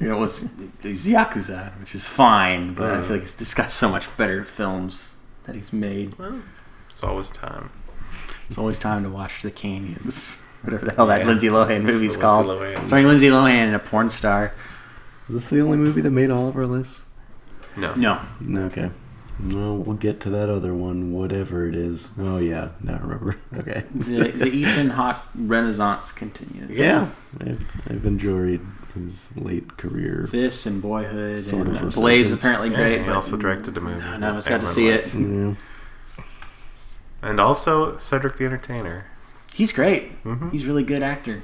You know, it was it was Yakuza, which is fine, but I Mm. feel like he's just got so much better films that he's made. it's always time. It's always time to watch The Canyons. <laughs> Whatever the hell that Yeah. Lindsay Lohan movie's The called. Lindsay Lohan. Starring Lindsay Lohan and a porn star. Is this the only movie that made all of our lists? No, No. No, okay. No, we'll get to that other one, whatever it is. Oh yeah, now I remember. <laughs> Okay. The, the Ethan Hawke renaissance continues. Yeah, I've, I've enjoyed his late career. This and Boyhood Sort and of Blaze resurgence. apparently Yeah, great. He also directed a movie. None of us got to see liked. it. Yeah. And also Cedric the Entertainer. He's great. Mhm. He's a really good actor.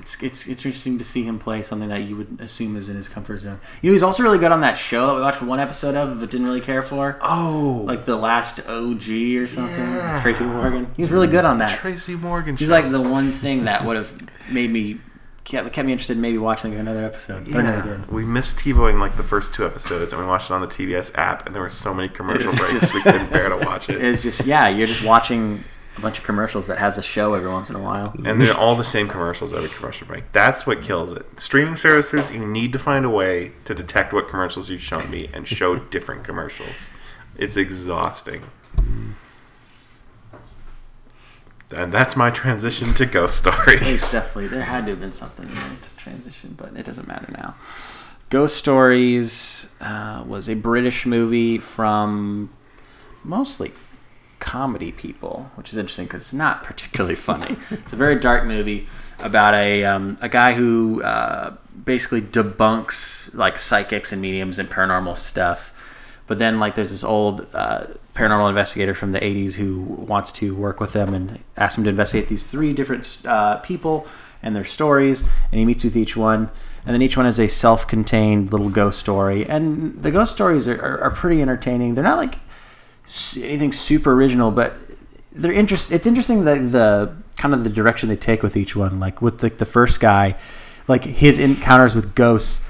It's, it's interesting to see him play something that you would assume is in his comfort zone. You know, he's also really good on that show that we watched one episode of but didn't really care for. Oh, Like the last OG or something. Yeah. Tracy Morgan. He was really good on that. Tracy Morgan. He's show. like the one thing that would have made me kept, kept me interested in maybe watching another episode. But I never Yeah, we missed TiVoing like the first two episodes, and we watched it on the TBS app, and there were so many commercial breaks just- we couldn't bear to watch <laughs> it. It's just yeah, you're just watching a bunch of commercials that has a show every once in a while. And they're all the same commercials every commercial break. That's what kills it. Streaming services, you need to find a way to detect what commercials you've shown me and show <laughs> different commercials. It's exhausting. And that's my transition to Ghost It's Stories. definitely there had to have been something there to transition, but it doesn't matter now. Ghost Stories uh, was a British movie from mostly comedy people, which is interesting because it's not particularly funny. <laughs> it's a very dark movie about a um, a guy who uh, basically debunks like psychics and mediums and paranormal stuff. But then, like, there's this old uh, paranormal investigator from the 80s who wants to work with them and asks him to investigate these three different uh, people and their stories. And he meets with each one. And then each one is a self contained little ghost story. And the ghost stories are, are, are pretty entertaining. They're not like anything super original, but they're interest. It's interesting that the kind of the direction they take with each one. Like with the, the first guy, like his encounters with ghosts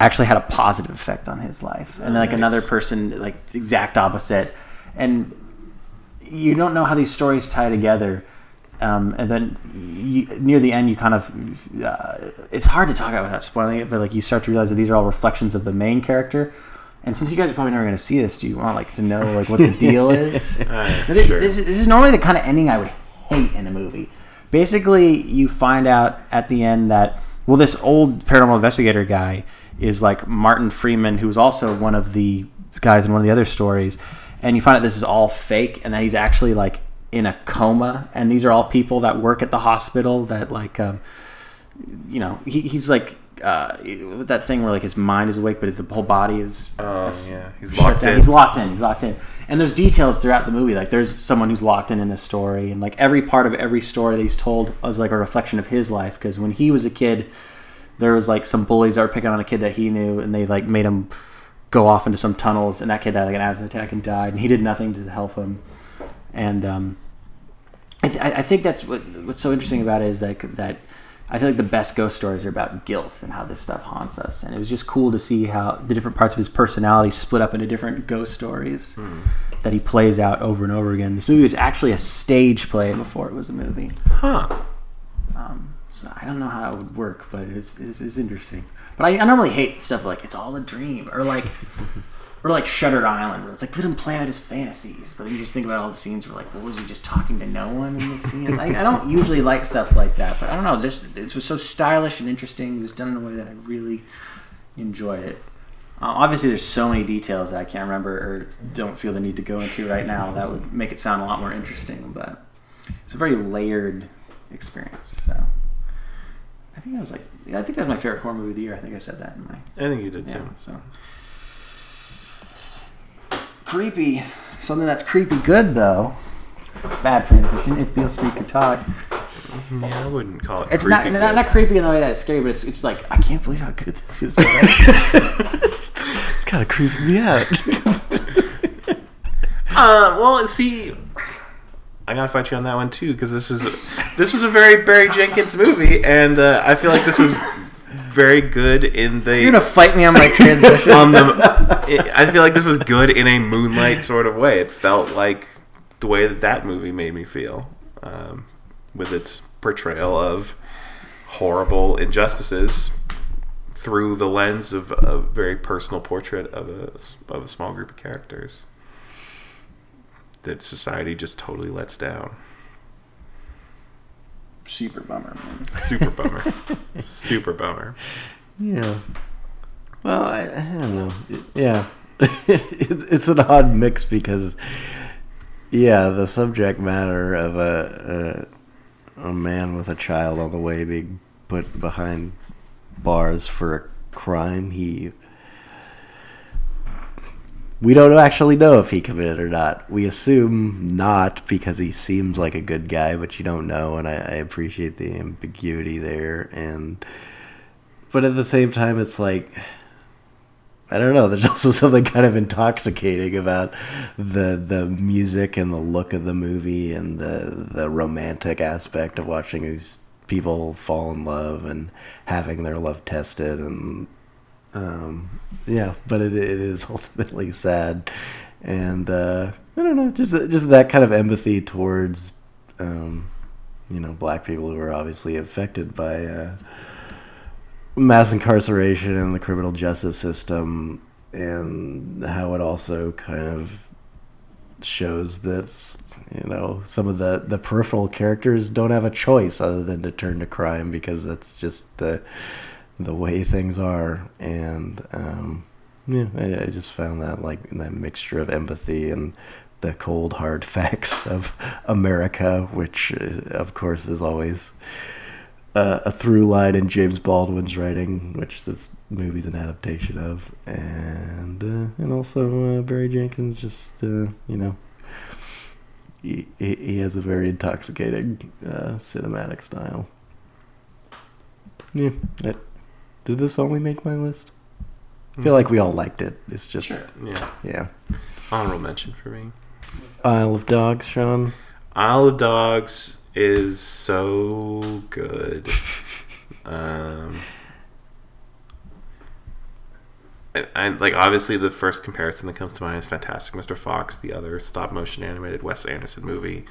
actually had a positive effect on his life, and then like Nice. another person, like the exact opposite, and you don't know how these stories tie together. Um, and then you, near the end, you kind of uh, it's hard to talk about without spoiling it, but like you start to realize that these are all reflections of the main character. And since you guys are probably never going to see this, do you want like to know like what the <laughs> deal is? <laughs> Uh, This, sure. this, this is normally the kind of ending I would hate in a movie. Basically, you find out at the end that well, this old paranormal investigator guy is like Martin Freeman, who was also one of the guys in one of the other stories, and you find out this is all fake, and that he's actually like in a coma, and these are all people that work at the hospital that like, um, you know, he, he's like. Uh, with that thing where like his mind is awake, but the whole body is Oh, is yeah. He's locked down. in. He's locked in. He's locked in. And there's details throughout the movie. Like there's someone who's locked in in this story, and like every part of every story that he's told is like a reflection of his life. Because when he was a kid, there was like some bullies that were picking on a kid that he knew, and they like made him go off into some tunnels, and that kid had like an asthma attack and died, and he did nothing to help him. And um, I, th- I think that's what what's so interesting about it is that that I feel like the best ghost stories are about guilt and how this stuff haunts us. And it was just cool to see how the different parts of his personality split up into different ghost stories that he plays out over and over again. This movie was actually a stage play before it was a movie. Huh. Um, so I don't know how it would work, but it's, it's, it's interesting. But I, I normally hate stuff like it's all a dream or like <laughs> or like Shuttered Island, where it's like let him play out his fantasies, but then you just think about all the scenes where like, what was he just talking to no one in the <laughs> scenes? I, I don't usually like stuff like that, but I don't know. This this was so stylish and interesting. It was done in a way that I really enjoyed it. Uh, obviously, there's so many details that I can't remember or don't feel the need to go into right now. That would make it sound a lot more interesting, but it's a very layered experience. So. I think that was like I think that was my favorite horror movie of the year. I think I said that in my I think you did too. So creepy. Something that's creepy good though. Bad transition. If Beale Street could talk, Yeah, I wouldn't call it. it's creepy not, not good. not creepy in the way that it's scary, but it's it's like I can't believe how good this is. <laughs> It's kind of creeping me out. <laughs> Uh, well, see, I gotta fight you on that one too because this is this was a very Barry Jenkins movie, and uh, I feel like this was very good in the. You're gonna fight me on my transition. <laughs> on the, it, I feel like this was good in a Moonlight sort of way. It felt like the way that that movie made me feel, um, with its portrayal of horrible injustices through the lens of a very personal portrait of a of a small group of characters that society just totally lets down. Super bummer, man. Super bummer. Super bummer. yeah. Well, I, I don't know. It- yeah. <laughs> it, it's an odd mix because, yeah, the subject matter of a, a a man with a child on the way being put behind bars for a crime he we don't actually know if he committed or not. We assume not because he seems like a good guy, but you don't know, and I, I appreciate the ambiguity there. And but at the same time, it's like I don't know. There's <laughs> also something kind of intoxicating about the the music and the look of the movie and the the romantic aspect of watching these people fall in love and having their love tested and um, yeah, but it, it is <laughs> ultimately sad, and uh, I don't know, just just that kind of empathy towards, um, you know, black people who are obviously affected by uh, mass incarceration and the criminal justice system, and how it also kind of shows that you know some of the the peripheral characters don't have a choice other than to turn to crime because that's just the the way things are and um yeah I, I just found that like that mixture of empathy and the cold hard <laughs> facts of america which uh, of course is always uh, a through line in james baldwin's writing which this movie's an adaptation of. And uh, and also uh, barry jenkins just uh, you know he, he has a very intoxicating uh, cinematic style. Yeah did this only make my list? I feel like we all liked it. It's just, Yeah. yeah. Honorable mention for me. Isle of Dogs, Sean. Isle of Dogs is so good. <laughs> um, I, I like obviously the first comparison that comes to mind is Fantastic Mr. Fox, the other stop motion animated Wes Anderson movie,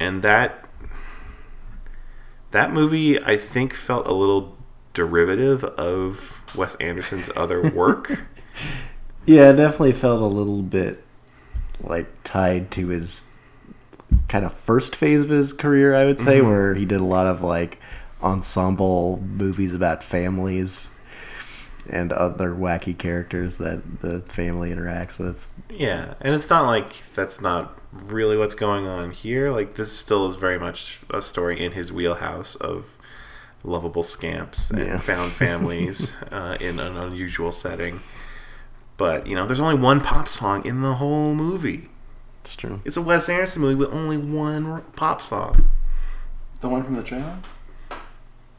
and that that movie I think felt a little derivative of Wes Anderson's other work. <laughs> Yeah, it definitely felt a little bit like tied to his kind of first phase of his career, I would say, mm-hmm. where he did a lot of like ensemble movies about families and other wacky characters that the family interacts with. Yeah, and it's not like that's not really what's going on here. Like this still is very much a story in his wheelhouse of lovable scamps and Yeah. found <laughs> families uh, in an unusual setting. But you know, there's only one pop song in the whole movie. It's true. It's a Wes Anderson movie with only one pop song. The one from the trailer.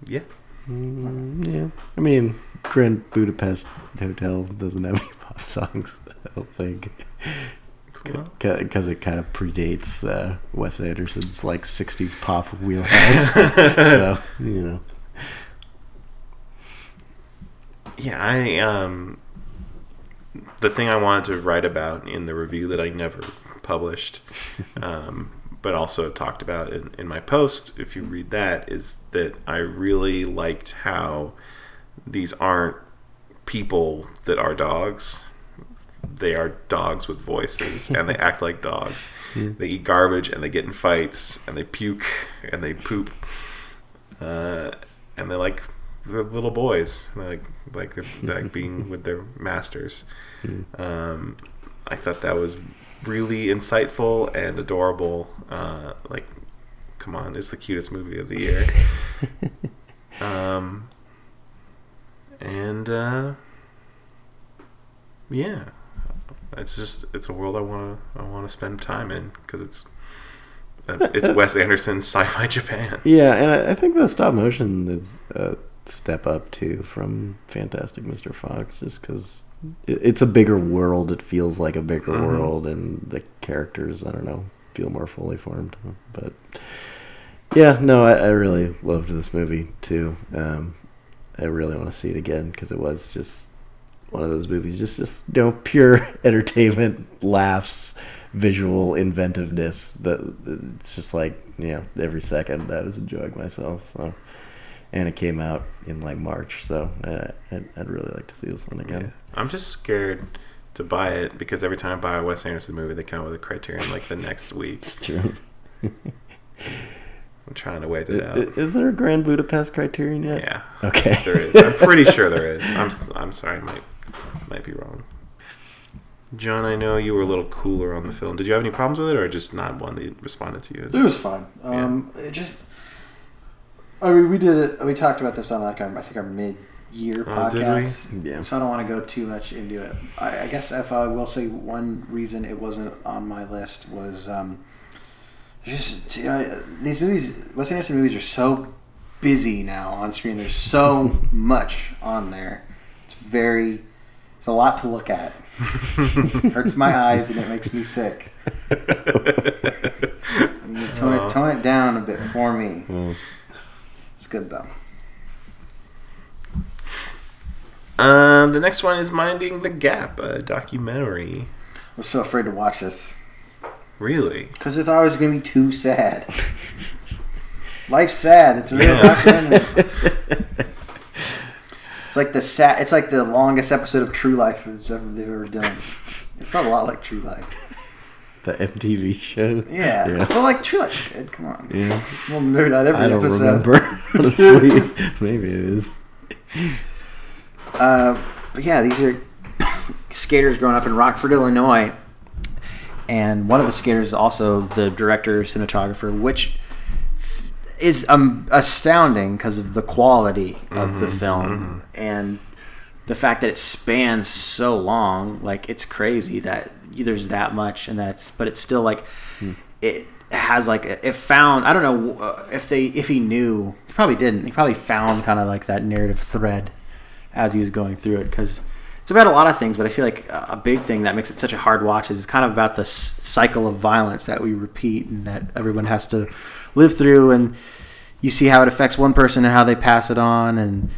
Yeah, Mm, yeah. I mean, Grand Budapest Hotel doesn't have any <laughs> pop songs, I don't think. well, because it kind of predates uh, Wes Anderson's like '60s pop wheelhouse. <laughs> so you know, yeah. I um, the thing I wanted to write about in the review that I never published, <laughs> um, but also talked about in, in my post. If you read that, is that I really liked how these aren't people that are dogs. they are dogs with voices and they act like dogs. <laughs> They eat garbage and they get in fights and they puke and they poop. Uh, and they're like the little boys, like like like <laughs> being with their masters. Um, I thought that was really insightful and adorable. Uh, like, come on, it's the cutest movie of the year. <laughs> um, and uh, yeah, it's just it's a world I want to I want to spend time in because it's it's Wes Anderson's sci-fi Japan. Yeah, and I, I think the stop motion is a step up too from Fantastic Mr. Fox, just because it, it's a bigger world. It feels like a bigger Mhm. world, and the characters, I don't know, feel more fully formed. But yeah, no, I, I really loved this movie too. Um, I really want to see it again because it was just one of those movies, just just you know, pure <laughs> entertainment, laughs, visual inventiveness. That it's just like you know, every second I was enjoying myself. So, and it came out in like March, so I, I'd, I'd really like to see this one Yeah. again. I'm just scared to buy it because every time I buy a Wes Anderson movie, they come out with a Criterion like the next week. It's true. <laughs> I'm trying to wait it out. Is there a Grand Budapest Criterion yet? Yeah, Okay. there is. I'm pretty sure there is. I'm I'm sorry, I might might be wrong. John, I know you were a little cooler on the film. Did you have any problems with it, or just not one that responded to you? It was fun. Um, It just, I mean, we did it. We talked about this on like our, I think our mid-year Oh, did we? podcast. Yeah. So I don't want to go too much into it. I, I guess if I will say one reason it wasn't on my list was um, just you know, these movies. Wes Anderson movies are so busy now on screen. There's so <laughs> much on there. It's very. It's a lot to look at. Hurts my eyes and it makes me sick. You tone, it, tone it down a bit for me. Well, It's good though. Um, the next one is Minding the Gap, a documentary. I was so afraid to watch this Really? because I thought it was going to be too sad. <laughs> Life's sad. It's a real Yeah. documentary. <laughs> It's like the sad. It's like the longest episode of True Life that's ever they've ever done. <laughs> It felt a lot like True Life. the MTV show. Yeah, Yeah. but like True Life, good. Come on. Yeah. Well, maybe not every I don't episode. remember. <laughs> Honestly, <laughs> maybe it is. Uh, but yeah, these are <coughs> skaters growing up in Rockford, Illinois, and one of the skaters is also the director, cinematographer, which is um, astounding because of the quality of the film and the fact that it spans so long. Like it's crazy that there's that much, and that's but it's still like it has like it found. I don't know uh, if they if he knew. He probably didn't. He probably found kind of like that narrative thread as he was going through it because it's about a lot of things but i feel like a big thing that makes it such a hard watch is kind of about the cycle of violence that we repeat and that everyone has to live through and you see how it affects one person and how they pass it on and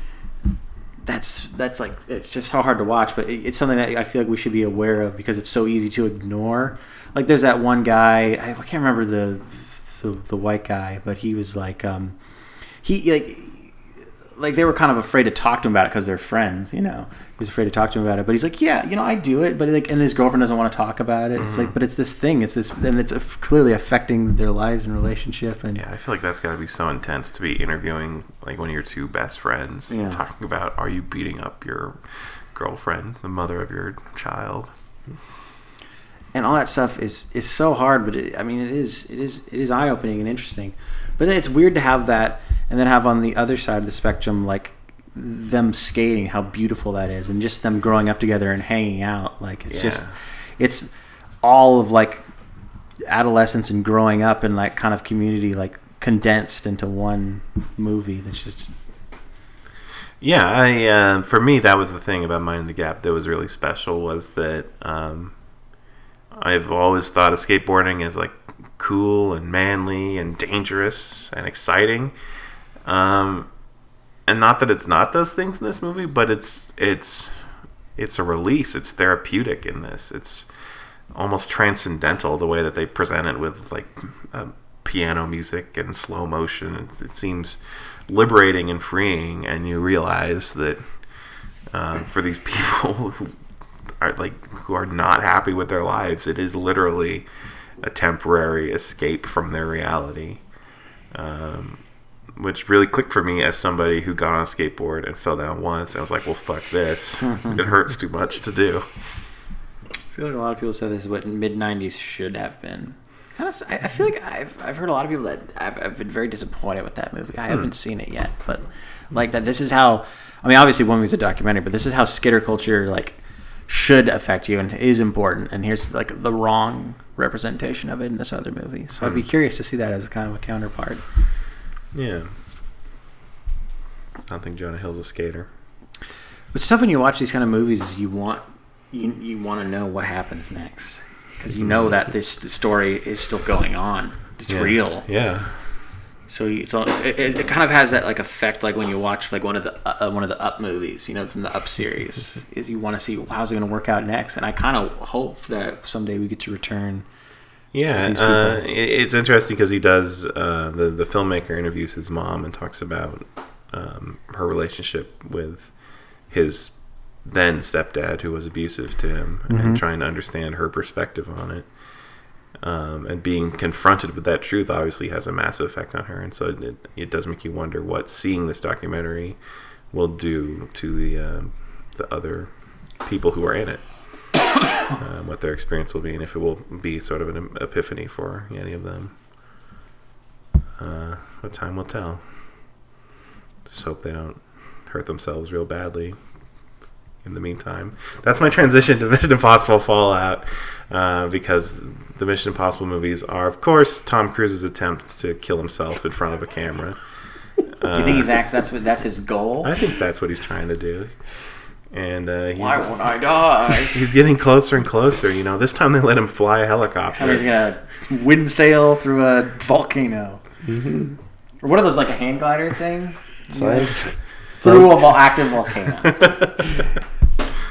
that's that's like it's just so hard to watch but it, it's something that i feel like we should be aware of because it's so easy to ignore. Like there's that one guy i, I can't remember the, the the white guy but he was like um he like like they were kind of afraid to talk to him about it because they're friends, you know. He was afraid to talk to him about it, but he's like, yeah, you know, I do it, but like, and his girlfriend doesn't want to talk about it. It's like, mm-hmm. but it's this thing, it's this, and it's clearly affecting their lives and relationship, and Yeah, I feel like that's got to be so intense to be interviewing like one of your two best friends, Yeah. talking about are you beating up your girlfriend, the mother of your child. and all that stuff is is so hard. But it, I mean, it is it is it is eye opening and interesting. But then it's weird to have that, and then have on the other side of the spectrum like them skating, how beautiful that is, and just them growing up together and hanging out. Like it's just it's all of like adolescence and growing up and like kind of community like condensed into one movie that's just Yeah, I uh, for me that was the thing about Minding the Gap that was really special was that um, I've always thought of skateboarding as like cool and manly and dangerous and exciting. Um, and not that it's not those things in this movie, but it's it's it's a release. It's therapeutic in this. It's almost transcendental the way that they present it with like uh, piano music and slow motion. It, it seems liberating and freeing, and you realize that um, for these <laughs> people, who, are like who are not happy with their lives. It is literally a temporary escape from their reality. Um, which really clicked for me as somebody who got on a skateboard and fell down once. I was like, well, fuck this. <laughs> it hurts too much to do. I feel like a lot of people say this is what mid '90s should have been. Kind of, I I feel like I've I've heard a lot of people that I've, I've been very disappointed with that movie. I haven't seen it yet, but like that, this is how. I mean, obviously, one movie's a documentary, but this is how skater culture like should affect you and is important. And here's like the wrong representation of it in this other movie. So I'd be hmm. curious to see that as kind of a counterpart. Yeah. I don't think Jonah Hill's a skater. What's tough when you watch these kind of movies is you want you you want to know what happens next because you know hmm. that this story is still going on. It's Yeah. real. Yeah. So you, so it, it, kind of has that like effect like when you watch like one of the uh, one of the Up movies, you know, from the Up series, <laughs> is you want to see how's it going to work out next, and I kind of hope that someday we get to return. Yeah, uh, it's interesting because he does. Uh, the the filmmaker interviews his mom and talks about um, her relationship with his then stepdad, who was abusive to him, and trying to understand her perspective on it. Um, and being confronted with that truth obviously has a massive effect on her, and so it, it does make you wonder what seeing this documentary will do to the um the other people who are in it <coughs> um, what their experience will be and if it will be sort of an epiphany for any of them. Uh, but time will tell. Just hope they don't hurt themselves real badly. In the meantime, that's my transition to Mission Impossible Fallout, uh, because the Mission Impossible movies are, of course, Tom Cruise's attempt to kill himself in front of a camera. Do you think he's actually that's what that's his goal? I think that's what he's trying to do, and uh, he's, won't I die? <laughs> he's getting closer and closer. You know, this time they let him fly a helicopter. He's gonna wind sail through a volcano. Or what are those like a hand glider thing? Scient- Through a vol- active volcano. <laughs>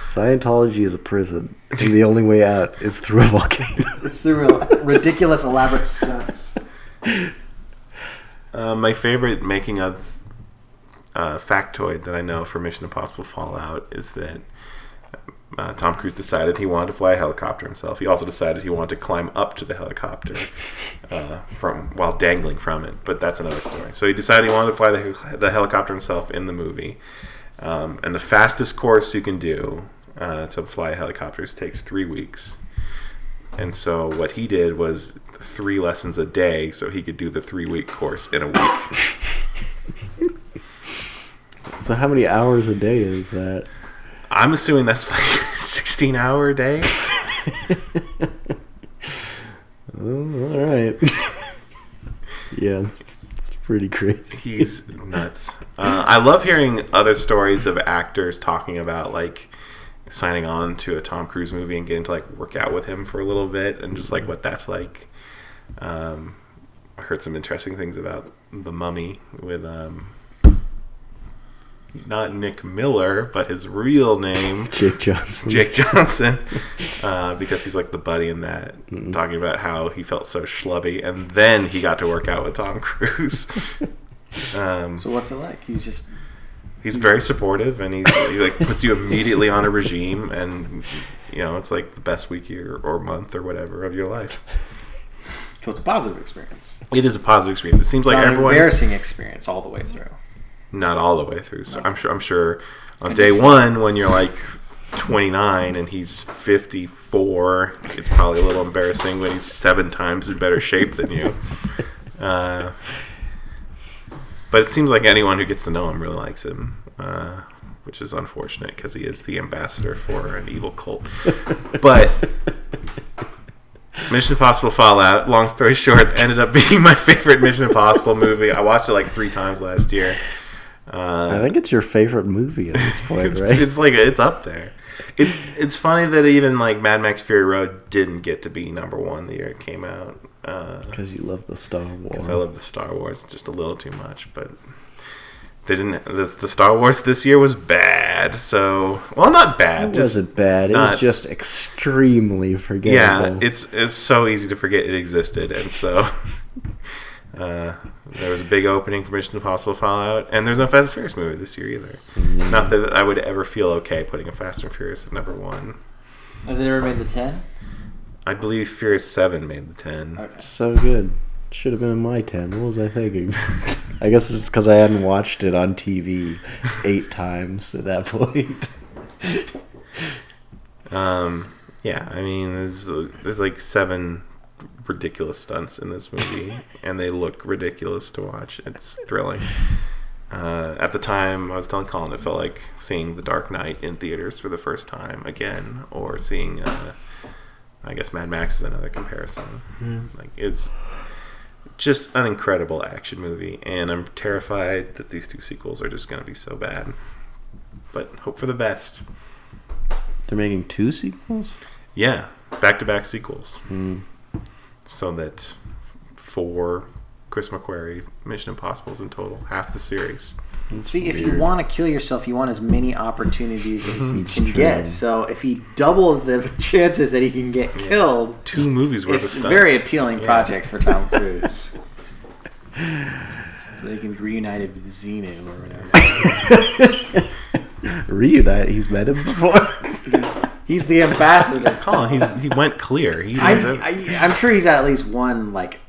Scientology is a prison, and the only way out is through a volcano. <laughs> it's through a ridiculous elaborate stunts. Uh, my favorite making of uh, factoid that I know for Mission Impossible Fallout is that uh, Tom Cruise decided he wanted to fly a helicopter himself. He also decided he wanted to climb up to the helicopter <laughs> uh, from while dangling from it. But that's another story. So he decided he wanted to fly the, the helicopter himself in the movie. Um, and the fastest course you can do uh, to fly helicopters takes three weeks. And so what he did was three lessons a day, so he could do the three week course in a week. <laughs> So how many hours a day is that? I'm assuming that's like <laughs> 16 hour days. <laughs> Oh, all right. yeah, it's, it's pretty crazy. He's nuts. Uh, I love hearing other stories of actors talking about like signing on to a Tom Cruise movie and getting to like work out with him for a little bit and just like what that's like. Um, I heard some interesting things about the Mummy with um, not Nick Miller, but his real name. <laughs> Jake Johnson. Jake Johnson, <laughs> uh, because he's like the buddy in that, talking about how he felt so schlubby, and then he got to work out with Tom Cruise. <laughs> um, So what's it like? He's just he's very supportive, and he, he like puts you immediately on a regime, and you know it's like the best week year or month or whatever of your life. so it's a positive experience. It is a positive experience. It seems like an everyone, embarrassing experience all the way through. not all the way through. So I'm sure. I'm sure on day one when you're like 29 and he's 54, it's probably a little embarrassing when he's seven times in better shape than you. <laughs> Uh, but it seems like anyone who gets to know him really likes him, uh, which is unfortunate because he is the ambassador for an evil cult. <laughs> But Mission Impossible Fallout, long story short, ended up being my favorite Mission Impossible movie. I watched it like three times last year. Uh, I think it's your favorite movie at this point, it's, right? it's like it's up there. It's it's funny that even like Mad Max Fury Road didn't get to be number one the year it came out. Because you love the Star Wars. Because I love the Star Wars just a little too much, but they didn't. The, the Star Wars this year was bad. So well, not bad. It just- wasn't bad. It not- was just extremely forgettable. yeah. It's it's so easy to forget it existed, and so. <laughs> Uh, there was a big opening for Mission Impossible Fallout, and there's no Fast and Furious movie this year either. Not that I would ever feel okay putting a Fast and Furious at number one. Has it ever made the ten? I believe Furious Seven made the ten. Okay. So good. Should have been in my 10. What was I thinking? <laughs> I guess it's because I hadn't watched it on TV eight <laughs> times at that point. <laughs> Um, yeah, I mean, there's there's like seven ridiculous stunts in this movie, and they look ridiculous to watch. It's thrilling. Uh, at the time, I was telling Colin it felt like seeing The Dark Knight in theaters for the first time again, or seeing, uh, I guess Mad Max is another comparison. Like it's just an incredible action movie, and I'm terrified that these two sequels are just going to be so bad. But hope for the best. They're making two sequels? Yeah, back to back sequels. Mm. So that four Chris McQuarrie Mission Impossibles in total, half the series. See, if you want to kill yourself, you want as many opportunities as <laughs> you can true. get. So if he doubles the <laughs> chances that he can get killed, Two movies worth it's of a stunts. very appealing Yeah. project for Tom <laughs> Cruise. so they can be reunited with Xenu or whatever. Reunite. He's met him before. He's the ambassador. Colin, he, he went clear. He I'm, I, I'm sure he's at least one like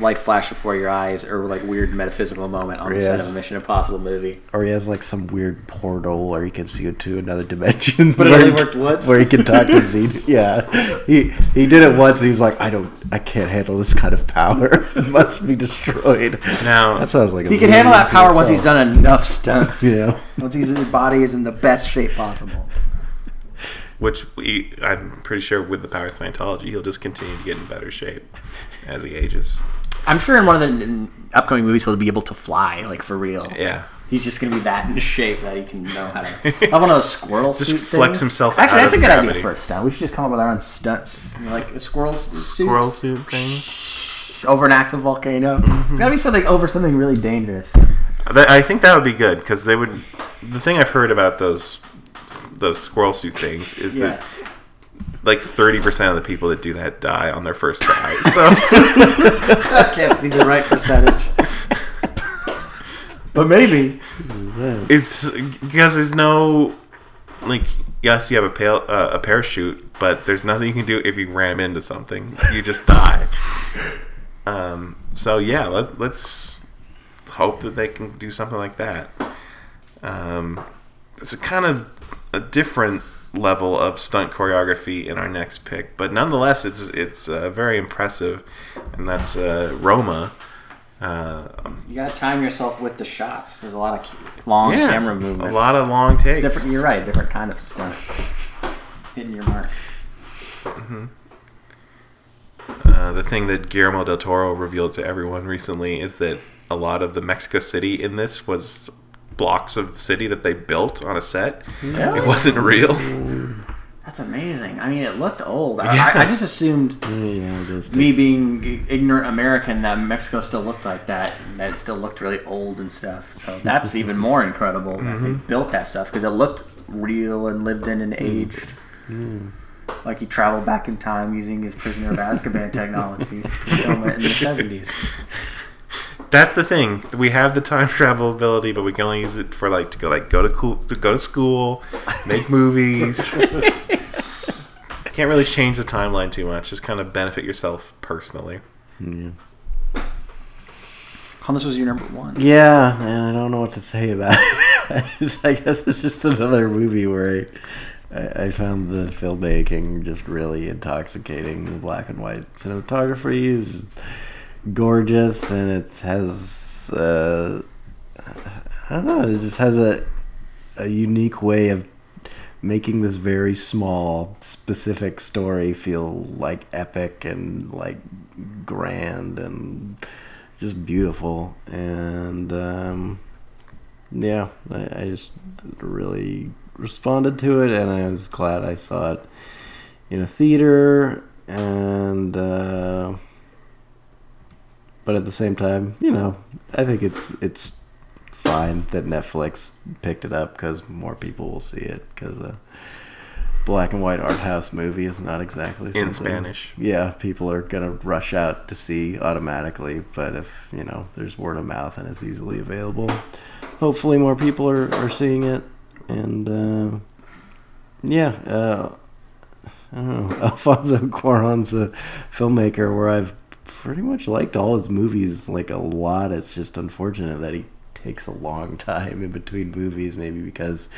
life flash before your eyes or like weird metaphysical moment on the set of a Mission Impossible movie. or he has like some weird portal where he can see into another dimension. <laughs> But it only he- worked once? Where he can talk to <laughs> Z. Yeah. He he did it once. And he was like, I don't, I can't handle this kind of power. <laughs> it must be destroyed. Now- that sounds like a He can handle that to power once he's done enough stunts. Yeah. Once his body is in the best shape possible. which we, I'm pretty sure with the power of Scientology, he'll just continue to get in better shape as he ages. I'm sure in one of the upcoming movies he'll be able to fly, like for real. Yeah. He's just gonna be that in shape that he can know how to. Have one of those squirrel <laughs> Just suit flex things. himself Actually, out that's a good gravity. idea for us now. We should just come up with our own stunts, You know, like a squirrel suit Squirrel suit thing. over an active volcano. Mm-hmm. It's gotta be something over something really dangerous. I think that would be good because they would. The thing I've heard about those those squirrel suit things is Yeah. that like thirty percent of the people that do that die on their first try. <laughs> So That can't be the right percentage. but maybe. it's because there's no like yes you have a pale, uh, a parachute, but there's nothing you can do if you ram into something. You just die. Um, so yeah, let, let's hope that they can do something like that. Um, it's a kind of a different level of stunt choreography in our next pick, but nonetheless, it's it's uh, very impressive, and that's uh, Roma. Uh, You gotta time yourself with the shots. There's a lot of long yeah, camera movements. a lot of long takes. different. You're right. Different kind of stunt. Hitting your mark. Uh, the thing that Guillermo del Toro revealed to everyone recently is that a lot of the Mexico City in this was blocks of city that they built on a set. It wasn't real. That's amazing. I mean, it looked old. Yeah. I, I just assumed <laughs> Yeah, it is. me being ignorant American that Mexico still looked like that, that it still looked really old and stuff. So <laughs> that's even more incredible that they mm-hmm. built that stuff because it looked real and lived in and mm. aged. Like he traveled back in time using his Prisoner of Azkaban <laughs> technology to film it in the seventies. That's the thing. We have the time <laughs> travel ability, but we can only use it for like to go like go to cool to go to school, make <laughs> movies. <laughs> Can't really change the timeline too much. Just kind of benefit yourself personally. Yeah. Colin, this was your number one. Yeah, and I don't know what to say about it. I guess it's just another movie where I, I, I found the filmmaking just really intoxicating. The black and white cinematography is gorgeous, and it has uh, I don't know, it just has a a unique way of making this very small specific story feel like epic and like grand and just beautiful. And um, yeah I, I just really responded to it and i was glad i saw it in a theater. And uh, but at the same time you know i think it's it's fine that netflix picked it up because more people will see it because a black and white art house movie is not exactly In Spanish. yeah, people are gonna rush out to see automatically. But if you know there's word of mouth and it's easily available, hopefully more people are, are seeing it. And uh, yeah, uh, I don't know. <laughs> Alfonso Cuarón's a filmmaker where I've pretty much liked all his movies like a lot. It's just unfortunate that he takes a long time in between movies, maybe because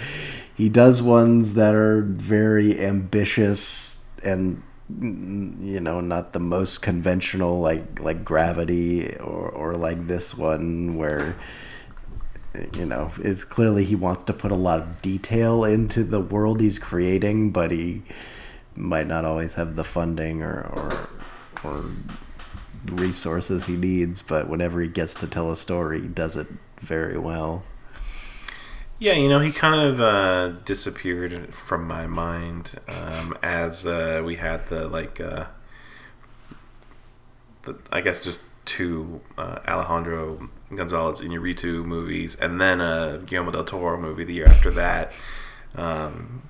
he does ones that are very ambitious and mm, you know not the most conventional like like gravity or or like this one where you know it's clearly he wants to put a lot of detail into the world he's creating but he might not always have the funding or or, or resources he needs but whenever he gets to tell a story he does it very well Yeah, you know, he kind of uh, disappeared from my mind um, as uh, we had the like, uh, the I guess just two uh, Alejandro Gonzalez Iñárritu movies, and then a Guillermo del Toro movie the year after that. Um,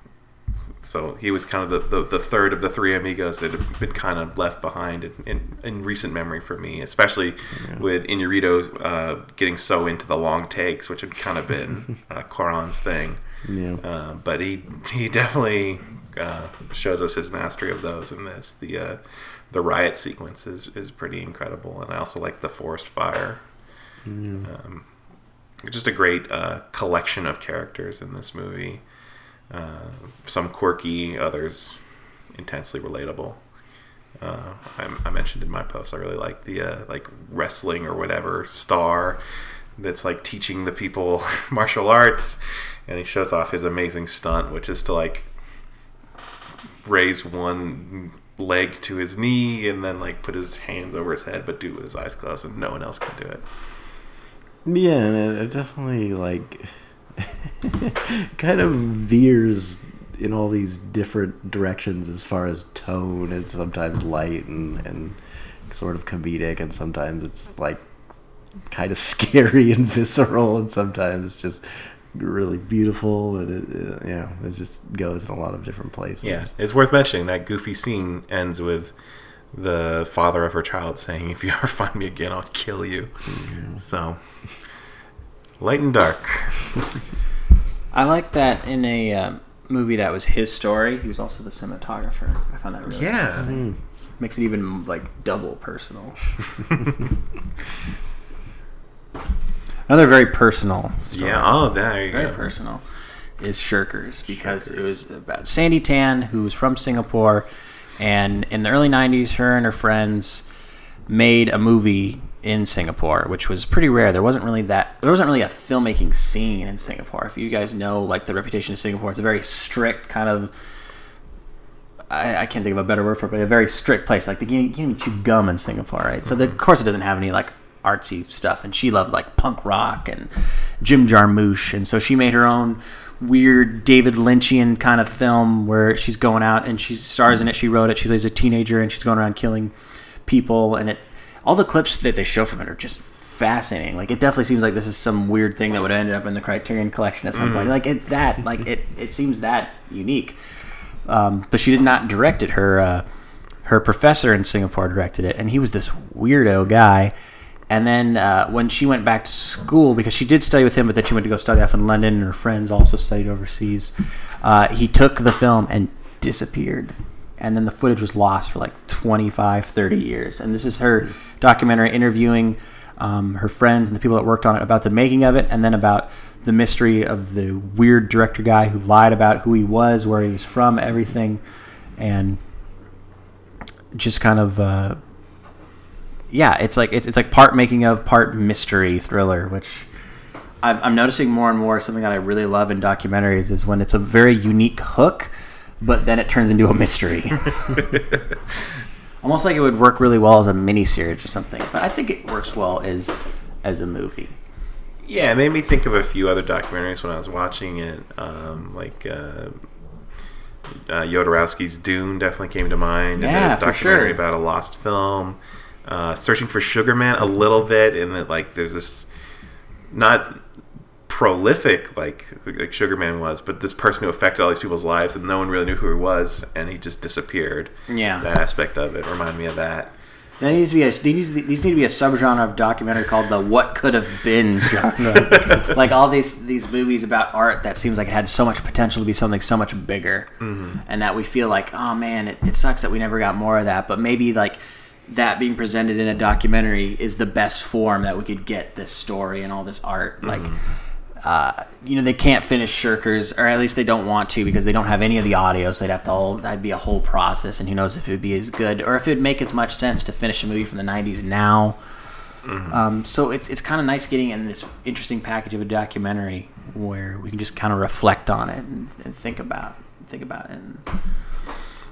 so he was kind of the, the, the third of the three amigos that have been kind of left behind in, in, in recent memory for me, especially with Iñárritu uh, getting so into the long takes, which had kind of been <laughs> uh, Cuarón's thing. yeah Uh, but he he definitely uh, shows us his mastery of those in this. The uh, the riot sequence is, is pretty incredible, and I also like the forest fire. Um, just a great uh, collection of characters in this movie. Uh, some quirky, others intensely relatable. Uh, I, I mentioned in my post I really like the uh, like wrestling or whatever star that's like teaching the people <laughs> martial arts, and he shows off his amazing stunt, which is to like raise one leg to his knee and then like put his hands over his head, but do it with his eyes closed, and no one else can do it. Yeah, and it, it definitely like <laughs> kind of veers in all these different directions as far as tone. It's sometimes light and and sort of comedic, and sometimes it's like kind of <laughs> scary and visceral, and sometimes it's just really beautiful, and it, it, yeah, it just goes in a lot of different places. Yeah, it's worth mentioning that goofy scene ends with the father of her child saying, "If you ever find me again, I'll kill you." Mm-hmm. So, light and dark. <laughs> I like that in a um, movie that was his story. He was also the cinematographer. I found that really Yeah, interesting. makes it even like double personal. <laughs> Another very personal. Story. yeah. Oh, there you very go. personal is Shirkers because it was about Sandi Tan who was from Singapore and in the early 90s her and her friends made a movie in Singapore which was pretty rare there wasn't really that there wasn't really a filmmaking scene in Singapore if you guys know like the reputation of Singapore it's a very strict kind of I, I can't think of a better word for it, but a very strict place. Like the, you can't even chew gum in Singapore, right? So the, mm-hmm. of course it doesn't have any like artsy stuff. And she loved like punk rock and Jim Jarmusch, and so she made her own weird David Lynchian kind of film where she's going out and she stars in it. She wrote it. She plays a teenager and she's going around killing people. And it all the clips that they show from it are just fascinating. Like it definitely seems like this is some weird thing that would end up in the Criterion collection at some point. Like it's that. Like it. It seems that unique um, but she did not direct it. Her uh, her professor in Singapore directed it, and he was this weirdo guy. And then uh, when she went back to school, because she did study with him, but then she went to go study off in London, and her friends also studied overseas. Uh, he took the film and disappeared. And then the footage was lost for like 25, 30 years. And this is her documentary interviewing um, her friends and the people that worked on it about the making of it, and then about the mystery of the weird director guy who lied about who he was, where he was from, everything, and just kind of uh, yeah, it's like it's, it's like part making of, part mystery thriller, which I've, I'm noticing more and more. Something that I really love in documentaries is when it's a very unique hook, but then it turns into a mystery. <laughs> Almost like it would work really well as a miniseries or something, but I think it works well as as a movie. Yeah, it made me think of a few other documentaries when I was watching it. Um, like uh, uh, Dune definitely came to mind. Yeah, and for documentary sure. about a lost film. Uh, Searching for Sugar Man a little bit, and that like there's this not prolific like like Sugar Man was, but this person who affected all these people's lives, and no one really knew who he was, and he just disappeared. Yeah. that aspect of it reminded me of that. There needs to be a these these need to be a subgenre of documentary called the "What Could Have Been" <laughs> genre. <laughs> like all these these movies about art that seems like it had so much potential to be something so much bigger, mm-hmm. and that we feel like, oh man, it, it sucks that we never got more of that. But maybe like that being presented in a documentary is the best form that we could get this story and all this art. Like, mm-hmm. Uh, you know, they can't finish Shirkers, or at least they don't want to because they don't have any of the audio. So they'd have to all that'd be a whole process, and who knows if it would be as good or if it would make as much sense to finish a movie from the '90s now. Um, so it's it's kind of nice getting in this interesting package of a documentary where we can just kind of reflect on it and, and think about think about it. And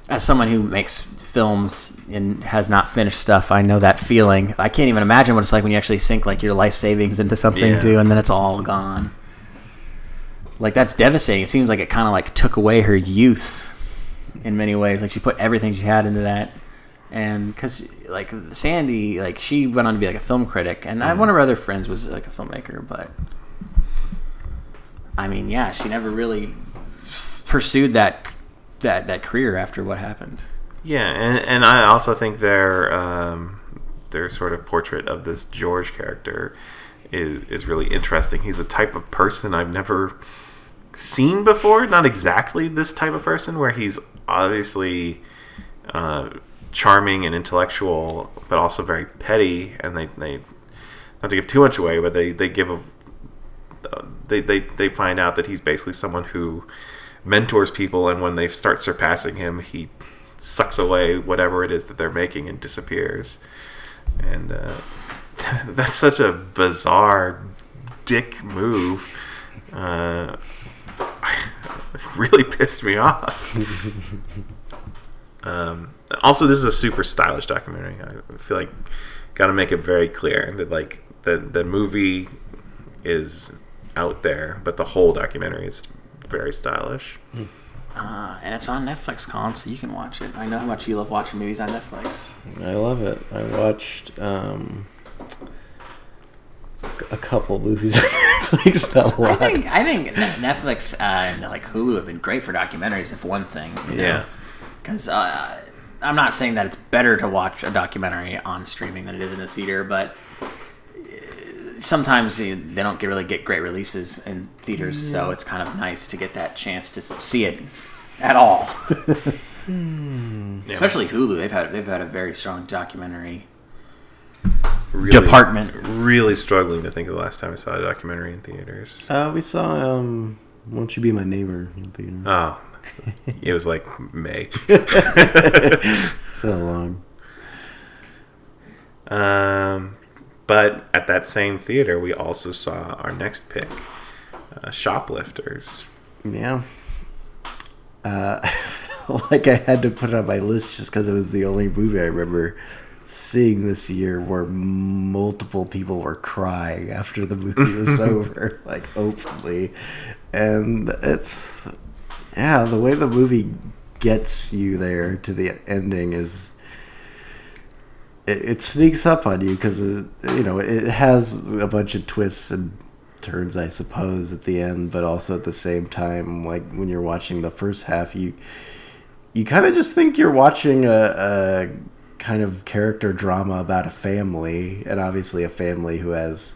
as someone who makes films and has not finished stuff, I know that feeling. I can't even imagine what it's like when you actually sink like your life savings into something Yeah. too, and then it's all gone. Like that's devastating. It seems like it kind of like took away her youth in many ways. Like she put everything she had into that, and because like Sandy, like she went on to be like a film critic, and I, one of her other friends was like a filmmaker, but I mean, yeah, she never really pursued that that that career after what happened. Yeah, and and I also think their um, their sort of portrait of this George character is is really interesting. He's a type of person I've never seen before. Not exactly this type of person, where he's obviously uh, charming and intellectual, but also very petty. And they, they not to give too much away, but they they give a they, they they find out that he's basically someone who mentors people, and when they start surpassing him, he sucks away whatever it is that they're making and disappears. And uh, <laughs> that's such a bizarre dick move. Uh, <laughs> really pissed me off. <laughs> um, also, this is a super stylish documentary. I feel like got to make it very clear that like the the movie is out there, but the whole documentary is very stylish. Uh, and it's on Netflix, Colin, so you can watch it. I know how much you love watching movies on Netflix. I love it. I watched um, a couple movies <laughs> on Netflix, not a I lot. think I think Netflix uh, and like Hulu have been great for documentaries. If one thing, Yeah. because uh, I'm not saying that it's better to watch a documentary on streaming than it is in a theater, but uh, sometimes they they don't get really get great releases in theaters, so it's kind of nice to get that chance to see it at all. Yeah. <laughs> Especially Hulu, they've had they've had a very strong documentary Really, department. Really struggling to think of the last time I saw a documentary in theaters. Uh, we saw um, "Won't You Be My Neighbor" in theater. Oh, <laughs> it was like May. <laughs> so <laughs> long. Um, but at that same theater, we also saw our next pick, uh, Shoplifters. Yeah. Uh, like I had to put it on my list just because it was the only movie I remember seeing this year where multiple people were crying after the movie was <laughs> over, like openly. And it's, yeah, the way the movie gets you there to the ending is. It, it sneaks up on you because you know it has a bunch of twists and turns, I suppose, at the end, but also at the same time, like when you're watching the first half, you you kind of just think you're watching a, a kind of character drama about a family, and obviously a family who has,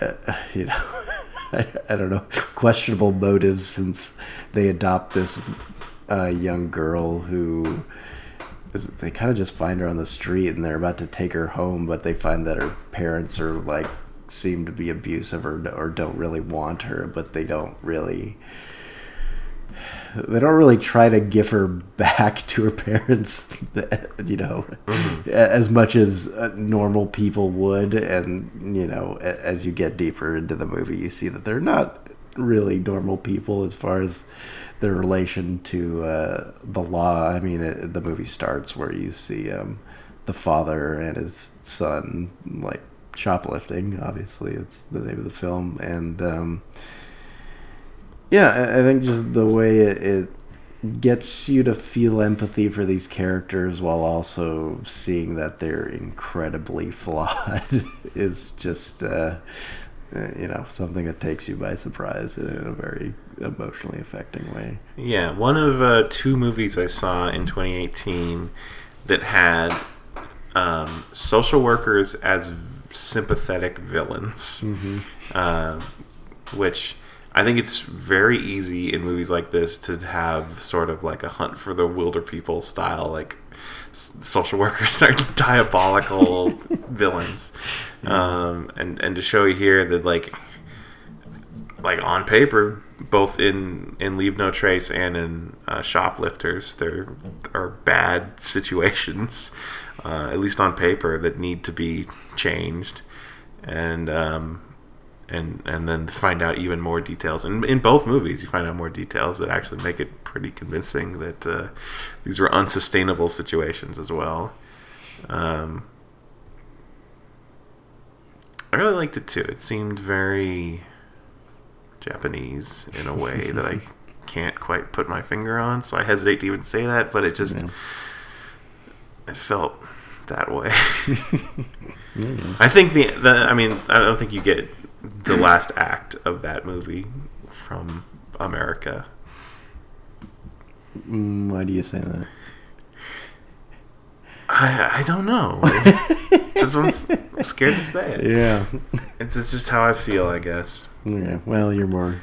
uh, <laughs> you know, <laughs> I, I don't know, questionable motives since they adopt this uh, young girl who is- they kind of just find her on the street and they're about to take her home, but they find that her parents are like seem to be abusive or or don't really want her, but they don't really they don't really try to give her back to her <laughs> parents, you know, as much as uh, normal people would. And you know, as you get deeper into the movie, you see that they're not really normal people as far as their relation to uh, the law. I mean, it, the movie starts where you see um, the father and his son like shoplifting. Obviously, it's the name of the film, and um, yeah, I, think just the way it, it gets you to feel empathy for these characters while also seeing that they're incredibly <laughs> flawed is just. Uh, uh, you know, something that takes you by surprise in a very emotionally affecting way. Yeah, one of uh, two movies I saw in 2018 that had um, social workers as sympathetic villains, uh, which I think it's very easy in movies like this to have sort of like a Hunt for the Wilderpeople style, like s- social <laughs> workers are diabolical <laughs> villains, um, and and to show you here that like like on paper, both in in Leave No Trace and in uh, Shoplifters, there are bad <laughs> situations, uh, at least on paper, that need to be changed, and um, and and then find out even more details. And in both movies, you find out more details that actually make it pretty convincing that uh, these were unsustainable situations as well. Um, I really liked it too. It seemed very Japanese in a way that I <laughs> can't quite put my finger on, so I hesitate to even say that, but it just Yeah. it felt that way. <laughs> I think the, the I mean, I don't think you get the last act of that movie from America. Mm, why do you say that? I I don't know. <laughs> That's what I'm, I'm scared to say it. Yeah. It's, it's just how I feel, I guess. yeah. Well, you're more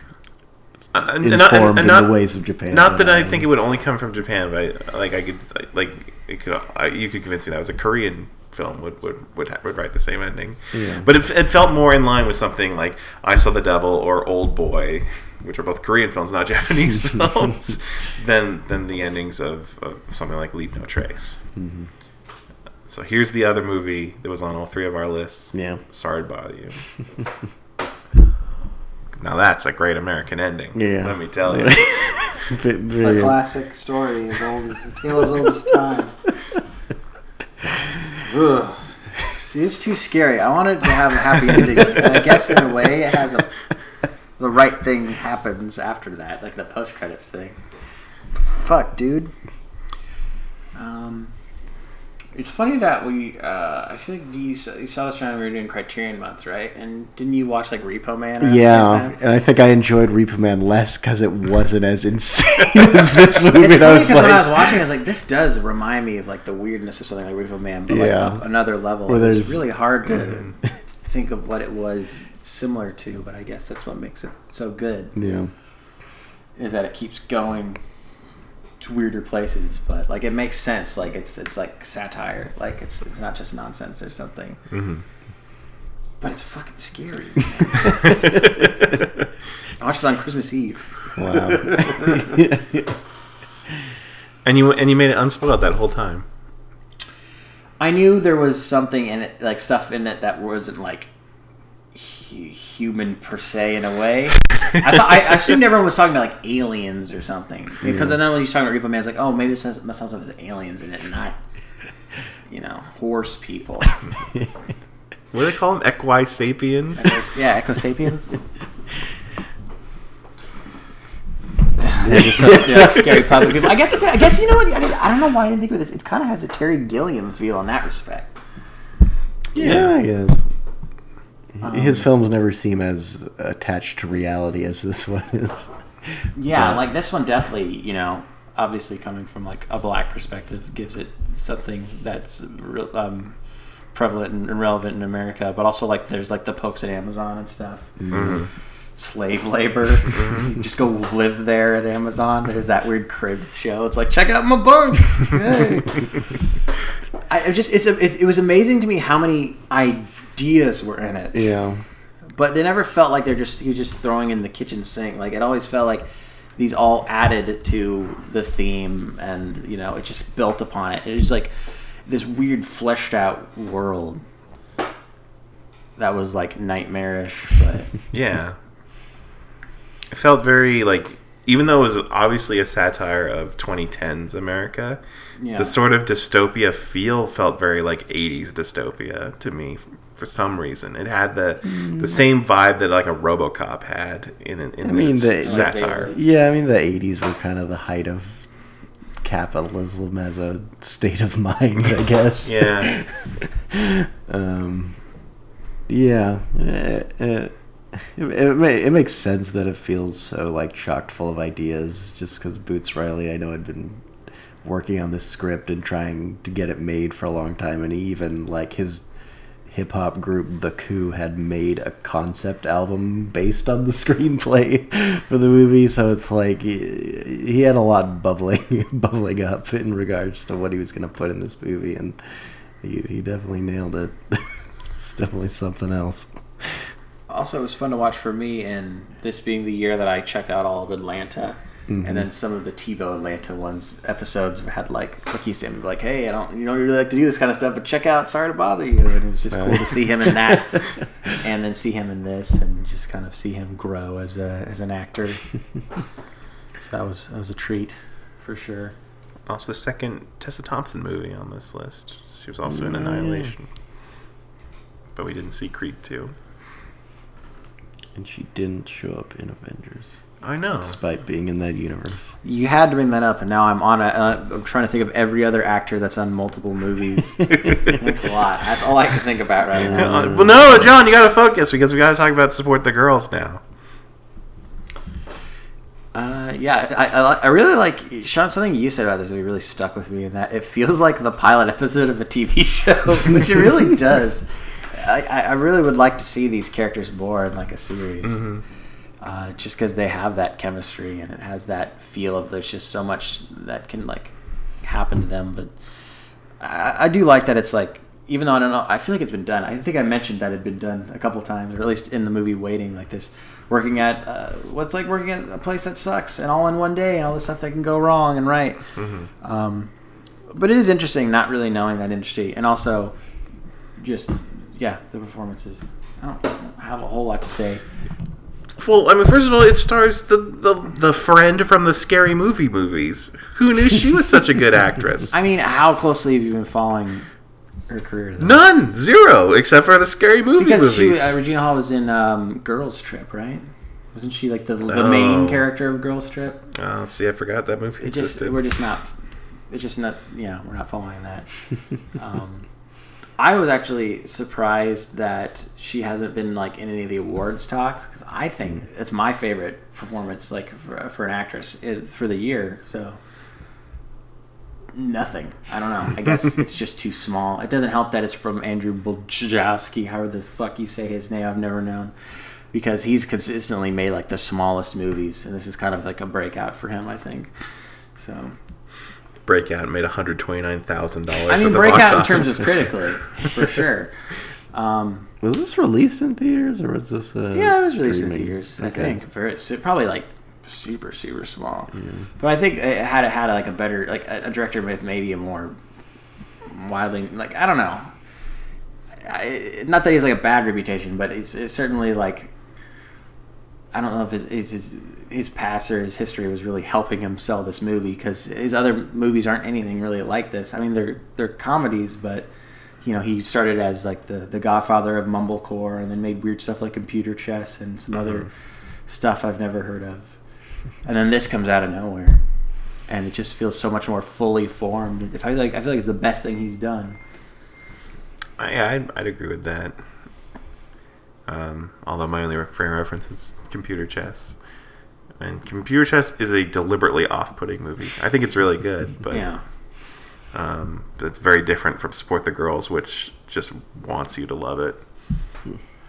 Uh, and informed not- and- and in the ways of Japan. Not that than I think it would only come from Japan, but I, like I could like it could I, you could convince me that was a Korean film would would would, ha- would write the same ending. Yeah. But it, it felt more in line with something like I Saw the Devil or Oldboy, which are both Korean films, not <laughs> Japanese <laughs> films, than than the endings of, of something like Leave No Trace. Mm-hmm. So here's the other movie that was on all three of our lists. Yeah. Sorry to bother you. <laughs> now that's a great American ending. Yeah. Let me tell you. Ve- A classic story as old as the tale as old as time. It's too scary. I wanted to have a happy ending. And I guess in a way, it has a the right thing happens after that, like the post credits thing. Fuck, dude. Um, it's funny that we. Uh, I feel like you saw, you saw this around when we were doing Criterion Month, right? And didn't you watch like Repo Man? around the same Yeah, and I think I enjoyed Repo Man less because it <laughs> wasn't as insane as this movie. It's And I funny was because when I was watching, I was like, "This does remind me of like the weirdness of something like Repo Man, but like Yeah. up another level." Where It's there's- Mm-hmm. really hard to <laughs> think of what it was similar to, but I guess that's what makes it so good yeah, is that it keeps going weirder places, but like it makes sense. Like it's it's like satire. Like it's it's not just nonsense or something. Mhm. But it's fucking scary. I watched it on Christmas Eve. wow. <laughs> And you and you made it unspoiled that whole time. I knew there was something in it, like stuff in it that wasn't like human per se in a way. <laughs> I thought I, I assumed everyone was talking about like aliens or something because then when he's talking about Repo Man, it's like, oh, maybe this has, must also have aliens in it, and not you know horse people. <laughs> What do they call them? Equi sapiens. yeah, Equi Sapiens. They're just so <laughs> like scary public people. I guess it's, I guess you know what I, didn't- I don't know why I didn't think of this. It kind of has a Terry Gilliam feel in that respect. yeah, I guess. His Um, films never seem as attached to reality as this one is. Yeah, But- like this one definitely, you know, obviously coming from like a black perspective gives it something that's real, um, prevalent and relevant in America, but also like there's like the pokes at Amazon and stuff. Mhm. Slave labor. <laughs> Just go live there at Amazon. There's that weird Cribs show. It's like check out my bunk. Hey. <laughs> I I just it's, a, it, it was amazing to me how many ideas were in it Yeah, but they never felt like they're just you just throwing in the kitchen sink. Like it always felt like these all added to the theme, and you know it just built upon it. It was like this weird fleshed out world that was like nightmarish, but <laughs> Yeah. It felt very like even though it was obviously a satire of 2010s America, yeah, the sort of dystopia feel felt very like 80s dystopia to me for some reason. It had the the mm. same vibe that like a RoboCop had in in, in I mean, its the- satire. yeah. I mean, the '80s were kind of the height of capitalism as a state of <laughs> mind, I guess. Yeah. <laughs> um, yeah. It, it, it, ma- it makes sense that it feels so like chocked full of ideas, just because Boots Riley, I know, had been working on this script and trying to get it made for a long time, and he even like his hip hop group The Coup had made a concept album based on the <laughs> screenplay for the movie. So it's like he, had a lot bubbling <laughs> bubbling up in regards to what he was going to put in this movie, and he, he definitely nailed it. <laughs> it's definitely something else. Also, it was fun to watch for me, and this being the year that I checked out all of Atlanta, Mm-hmm. and then some of the TiVo Atlanta ones episodes had like cookie Sam like, "Hey, I don't, you know, you really like to do this kind of stuff, but check out Sorry to Bother You," and it was just cool to see him in that, <laughs> and then see him in this, and just kind of see him grow as a as an actor. <laughs> so that was that was a treat for sure. Also, the second Tessa Thompson movie on this list. She was also in. Annihilation. But we didn't see Creed 2. And she didn't show up in Avengers, I know. despite being in that universe. You had to bring that up, and now I'm on a. Uh, I'm trying to think of every other actor that's on multiple movies. <laughs> Thanks a lot. That's all I can think about right now. Uh, well, no, John, you gotta focus because we gotta talk about support the girls now. Uh, yeah, I, I, I really like Sean. Something you said about this movie really stuck with me, in that it feels like the pilot episode of a TV <laughs> show, which it really <laughs> does. I, I I really would like to see these characters more in like a series, uh, just because they have that chemistry and it has that feel of there's just so much that can like happen to them. But I, I do like that it's like even though I don't know, I feel like it's been done. I think I mentioned that it had been done a couple times, or at least in the movie Waiting, like this, working at uh, what's like working at a place that sucks, and all in one day, and all the stuff that can go wrong and right. Um, but it is interesting not really knowing that industry, and also just yeah, the performances. I don't have a whole lot to say. Well, I mean, first of all, it stars the, the the friend from the scary movie movies. Who knew she was such a good actress? <laughs> I mean, how closely have you been following her career? Though? None, zero, except for the scary movie because she, movies. uh, Regina Hall was in um, Girls Trip, right? Wasn't she like the the main Oh. character of Girls Trip? oh, see, I forgot that movie It just existed. we're just not. It's just not. Yeah, we're not following that. <laughs> um, I was actually surprised that she hasn't been like in any of the awards talks because I think it's my favorite performance, like for, for an actress eh, for the year. So nothing. I don't know. I guess it's just too small. It doesn't help that it's from Andrew Bujalski, however the fuck you say his name. I've never known because he's consistently made like the smallest movies, and this is kind of like a breakout for him. I think. So Breakout made one hundred twenty nine thousand dollars. I mean, breakout in terms of critically, for <laughs> sure. Um, Was this released in theaters or was this? Uh, yeah, it was released in streaming? theaters. I think very so probably like super super small. But I think it had had like a better like a, a director with maybe a more widely like I don't know. I, not that he's like a bad reputation, but it's, it's certainly like I don't know if his his his, his past or his history was really helping him sell this movie because his other movies aren't anything really like this. I mean, they're they're comedies, but you know, he started as like the the Godfather of mumblecore, and then made weird stuff like Computer Chess and some other stuff I've never heard of. And then this comes out of nowhere, and it just feels so much more fully formed. If I like, I feel like it's the best thing he's done. I, I'd, I'd agree with that. Um, although my only frame reference is computer chess, and computer chess is a deliberately off-putting movie. I think it's really good, <laughs> but yeah. um, it's very different from Support the Girls, which just wants you to love it,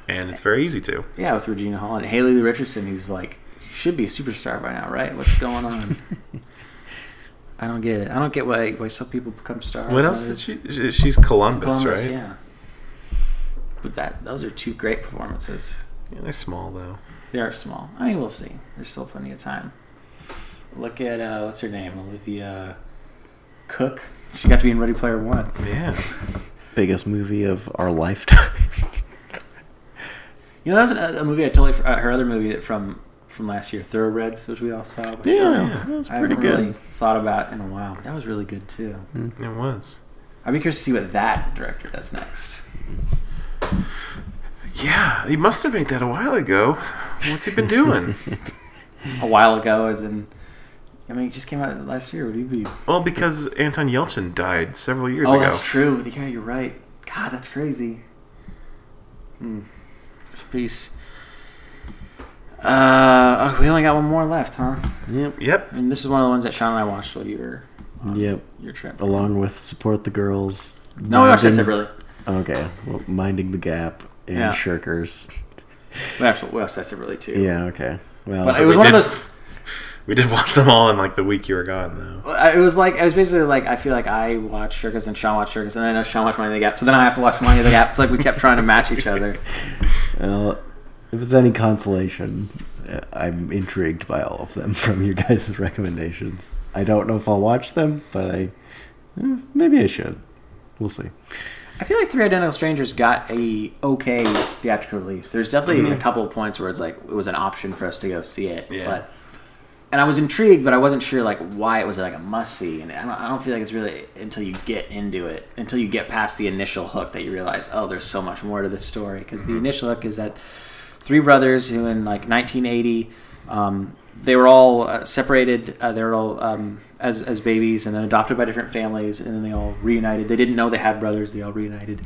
and it's very easy to. Yeah, with Regina Hall and Haley Lu Richardson, who's like should be a superstar by now, right? What's going on? <laughs> I don't get it. I don't get why why some people become stars. What else she? she- She's Columbus, Columbus, right? yeah. But that those are two great performances. Yeah, they're small though. They are small. I mean, we'll see. There's still plenty of time. Look at uh, what's her name, Olivia Cooke. She got to be in Ready Player One. Yeah. <laughs> Biggest movie of our lifetime. <laughs> You know, that was a, a movie I totally. Uh, her other movie that from from last year, Thoroughbreds, which we all saw. but yeah, that was I pretty haven't good. really thought about in a while. That was really good too. It was. I'd be curious to see what that director does next. Yeah, he must have made that a while ago. What's he been doing? <laughs> A while ago, as in, I mean, it just came out last year. Would he be? well, because Anton Yelchin died several years oh, ago. Oh, that's true. Yeah, you're right. God, that's crazy. Hmm. Peace. Uh, oh, we only got one more left, huh? Yep. Yep. And this is one of the ones that Sean and I watched while you were on Yep. your trip. Along with support the girls. No, we watched that minding- separately. Okay, well, minding the gap and Yeah. shirkers. Actually we watched that really too. Yeah. Okay. Well, But it was we one of those. <laughs> We did watch them all in like the week you were gone, though. It was like it was basically like I feel like I watched Shirkers and Sean watched Shirkers and then I know Sean watched Minding the Gap, so then I have to watch Minding the Gap. It's like we kept trying to match each other. well, if it's any consolation, uh, I'm intrigued by all of them <laughs> from your guys' recommendations. I don't know if I'll watch them, but I eh, maybe I should. We'll see. I feel like Three Identical Strangers got a okay theatrical release. There's definitely a couple of points where it's like it was an option for us to go see it, Yeah. but and I was intrigued, but I wasn't sure like why it was like a must see, and I don't, I don't feel like it's really until you get into it, until you get past the initial hook that you realize, oh, there's so much more to this story. Because the initial hook is that three brothers who in like 1980, um, they were all uh, separated. Uh, they were all um, as as babies, and then adopted by different families, and then they all reunited. They didn't know they had brothers. They all reunited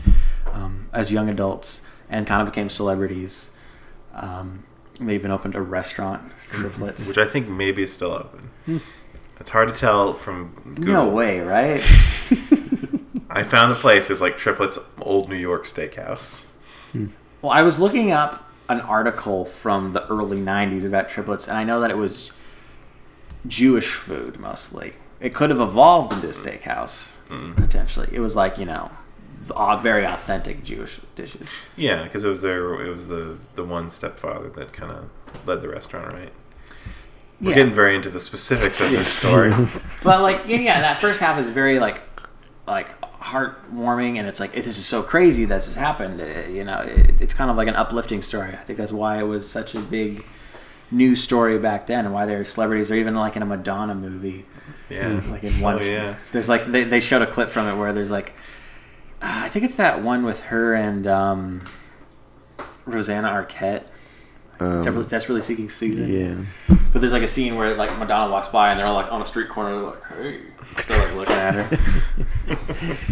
um, as young adults and kind of became celebrities. Um, they even opened a restaurant, Triplets. Which I think maybe is still open. It's hard to tell from Google. no way, right? <laughs> I found the place. It's like Triplets Old New York Steakhouse. Well, I was looking up an article from the early 90s about triplets, and I know that it was Jewish food mostly. It could have evolved into a mm-hmm. steakhouse, mm-hmm. potentially. It was like, you know, au- very authentic Jewish dishes. Yeah, because it was their it was the the one stepfather that kind of led the restaurant, right? We're Yeah. getting very into the specifics of this story. <laughs> But, like, yeah, yeah, that first half is very, like, like heartwarming, and it's like, this is so crazy that this has happened. Uh, you know, it, it's kind of like an uplifting story. I think that's why it was such a big news story back then, and why they're celebrities. They're even like in a Madonna movie. Yeah, like in <laughs> one Oh yeah. there's like they, they showed a clip from it where there's like uh, i think it's that one with her and um, rosanna arquette Um, desperately, desperately seeking susan yeah. but there's like a scene where like madonna walks by and they're all like on a street corner they're like hey. They're like looking at her.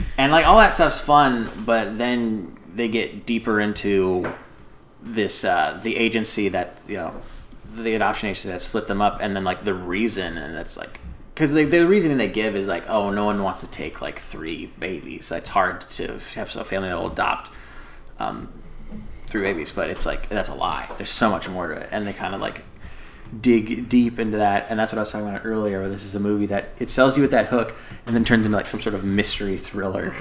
<laughs> And like all that stuff's fun but then they get deeper into this uh, the agency that you know the adoption agency that split them up and then like the reason and it's like because the, the reasoning they give is like oh no one wants to take like three babies. It's hard to have a family that will adopt um, three babies but it's like that's a lie there's so much more to it and they kind of like dig deep into that and that's what i was talking about earlier where this is a movie that it sells you with that hook and then turns into like some sort of mystery thriller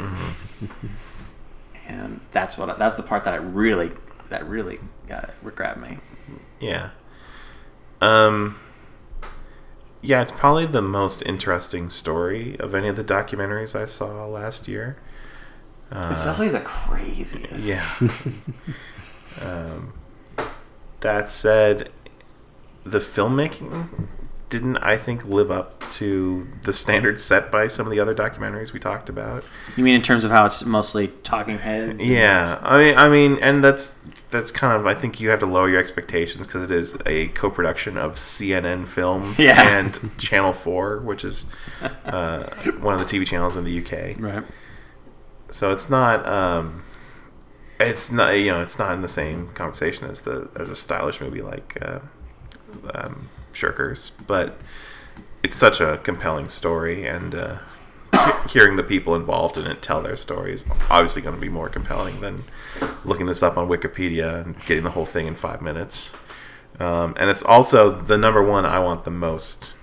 and that's what that's the part that i really that really got grabbed me Yeah. Um. Yeah, it's probably the most interesting story of any of the documentaries I saw last year. Uh, it's definitely the craziest Yeah. <laughs> um, that said, the filmmaking didn't, I think, live up to the standards set by some of the other documentaries we talked about. you mean in terms of how it's mostly talking heads Yeah, I mean, I mean, and that's that's kind of I think you have to lower your expectations because it is a co-production of CNN Films <laughs> Yeah. and Channel Four, which is uh, one of the TV channels in the UK. right So it's not um, it's not you know it's not in the same conversation as the as a stylish movie like uh, um, Shirkers, but it's such a compelling story and. Uh, Hearing the people involved in it tell their story is obviously going to be more compelling than looking this up on Wikipedia and getting the whole thing in five minutes. Um, and it's also the number one I want the most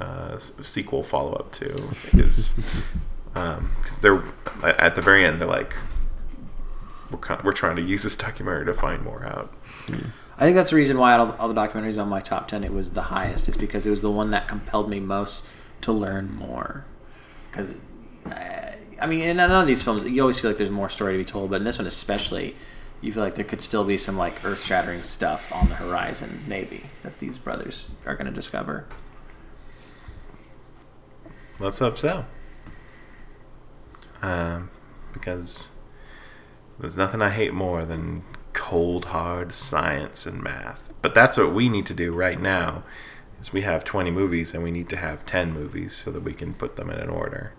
uh, sequel follow up to is because they're at the very end they're like we're, kind we're trying to use this documentary to find more out. I think that's the reason why out of all the documentaries on my top 10 it was the highest is because it was the one that compelled me most to learn more because I mean in none of these films you always feel like there's more story to be told but in this one especially you feel like there could still be some like earth-shattering stuff on the horizon maybe that these brothers are going to discover Let's hope so. Um, because there's nothing I hate more than cold hard science and math. But that's what we need to do right now. Is we have 20 movies and we need to have 10 movies so that we can put them in an order.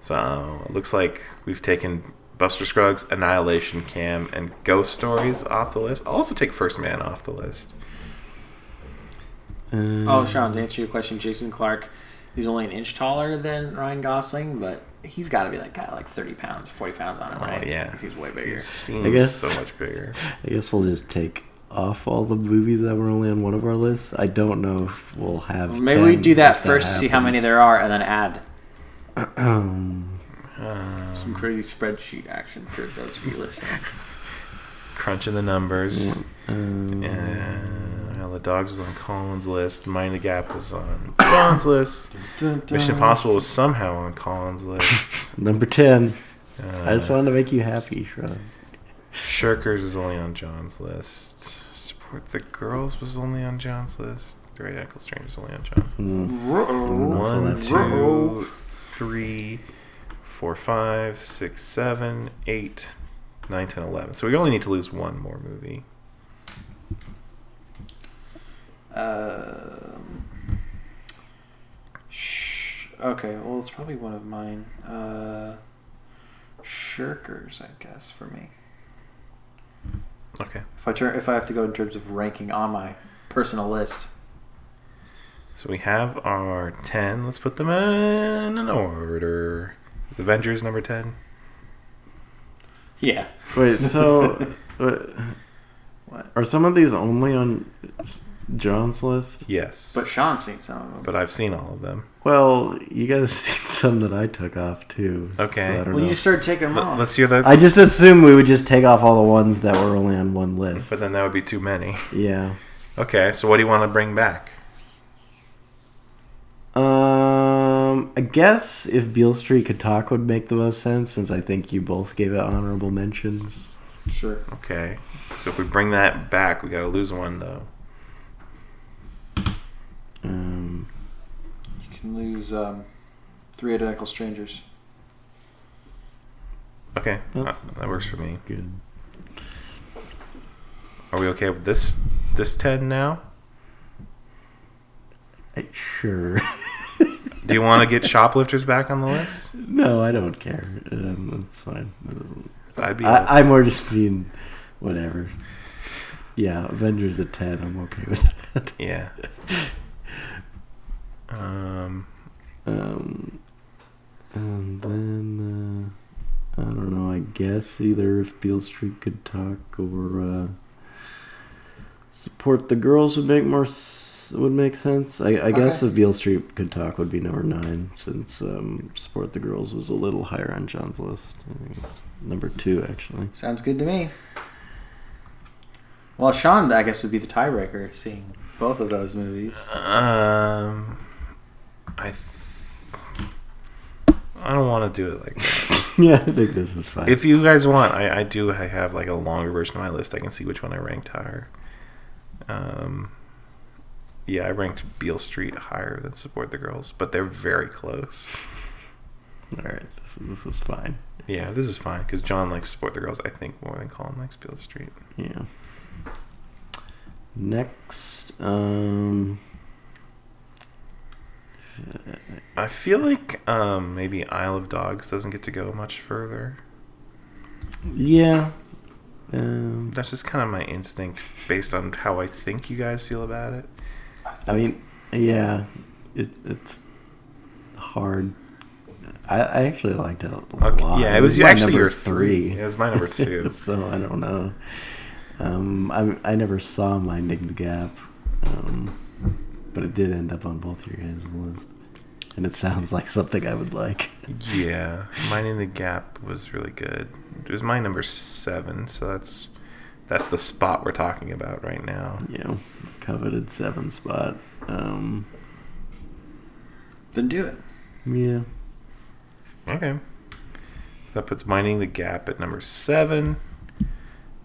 So it looks like we've taken Buster Scruggs, Annihilation Cam, and Ghost Stories off the list. I'll also take First Man off the list. Um, oh Sean to answer your question Jason Clarke He's only an inch taller than Ryan Gosling, but he's got to be like got like thirty pounds, forty pounds on him, Oh, right? yeah. 'Cause he's way bigger. He seems I guess- so much bigger. <laughs> I guess we'll just take off all the movies that were only on one of our lists. I don't know if we'll have. Maybe we do that if first to see how many there are, and then add Um, <clears throat> Um, some crazy spreadsheet action for those of you listening. crunching the numbers. um, And well, the dogs was on Colin's list. Mind the Gap was on <coughs> John's list. dun, dun. Mission Impossible was somehow on Colin's list. <laughs> Number ten. Uh, I just wanted to make you happy, Sean. Shirkers is only on John's list. Support the Girls was only on John's list. Three Identical Strangers was only on John's list. Mm. One, left two, three, four, five, six, seven, eight, nine, ten, eleven. So we only need to lose one more movie. Um, sh- okay, well, it's probably one of mine. Uh, shirkers, I guess, for me. Okay. If I turn, if I have to go in terms of ranking on my personal list, So we have our ten. Let's put them in an order. Is Avengers number ten? yeah. Wait, so <laughs> what, What? are some of these only on John's list? Yes. But Sean's seen some of them. but I've seen all of them. Well, you guys <laughs> seen some that I took off too. Okay. so I don't well, know. you just started taking them Let- off. Let's hear that. I just assumed we would just take off all the ones that were only on one list. but then that would be too many. Yeah. Okay. So what do you want to bring back? Um, I guess if Beale Street could talk would make the most sense, since I think you both gave it honorable mentions. sure. Okay. So if we bring that back, we got to lose one though. Um, You can lose um, three identical strangers. Okay. that's- Uh, that works for me. Good. Are we okay with this? This ten now? I, sure. Do you want to get shoplifters back on the list? <laughs> no, I don't care. Um, that's fine. It I'd be. I, I'm more just being whatever. Yeah, Avengers at ten. I'm okay with that. yeah. <laughs> Um. Um, and then uh, I don't know. I guess either if Beale Street could talk or uh, support the girls would make more s- would make sense. I, I guess if Beale Street could talk would be number nine since um, support the girls was a little higher on John's list. I think it's number two actually. Sounds good to me. Well, Sean, I guess, would be the tiebreaker, seeing both of those movies. Um. I. Th- I don't do it like that. <laughs> yeah, I think this is fine. if you guys want, I, I do. I have like a longer version of my list. I can see which one I ranked higher. Um. Yeah, I ranked Beale Street higher than Support the Girls, but they're very close. <laughs> All right, this, this is fine. Yeah, this is fine because John likes Support the Girls. I think more than Colin likes Beale Street. Yeah. Next, um, I feel like um, maybe Isle of Dogs doesn't get to go much further. yeah, um, That's just kind of my instinct based on how I think you guys feel about it. I mean, yeah, it, it's hard. I, I actually liked it a Okay, lot. yeah, it was my actually number your three. It was my number <laughs> two. so I don't know. Um, I I never saw Minding the Gap, um, but it did end up on both your guys' list, and it sounds like something I would like. yeah, Minding the Gap was really good. It was my number seven, so that's that's the spot we're talking about right now. Yeah, coveted seven spot. Um, Then do it. yeah. Okay. So that puts Minding the Gap at number seven.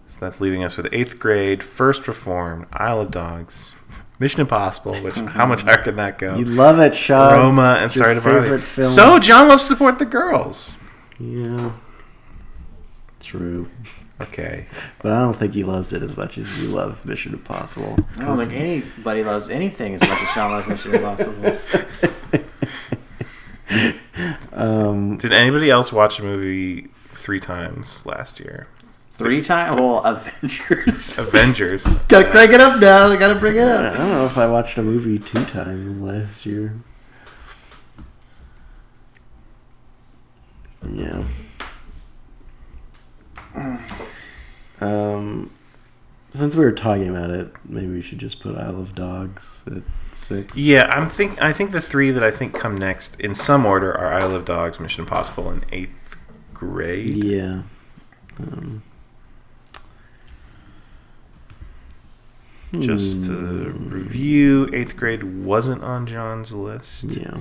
So that's leaving us with eighth grade, First Reformed, Isle of Dogs, Mission Impossible, which how much higher can that go? You love it, Sean. Roma and Sorry to Bother You. So John loves to support the girls. Yeah. True. Okay. But I don't think he loves it as much as you love Mission Impossible. I don't think anybody loves anything as much as Sean loves Mission Impossible. <laughs> um, Did anybody else watch a movie three times last year? Three times? Well, <laughs> Avengers. Avengers. gotta crank it up now. I gotta bring it up. I don't know if I watched a movie two times last year. Yeah. Um, since we were talking about it, maybe we should just put Isle of Dogs at six. Yeah, I'm think I think the three that I think come next in some order are Isle of Dogs, Mission Impossible, and Eighth Grade. Yeah. Um, Just to hmm, review, Eighth Grade wasn't on John's list. Yeah.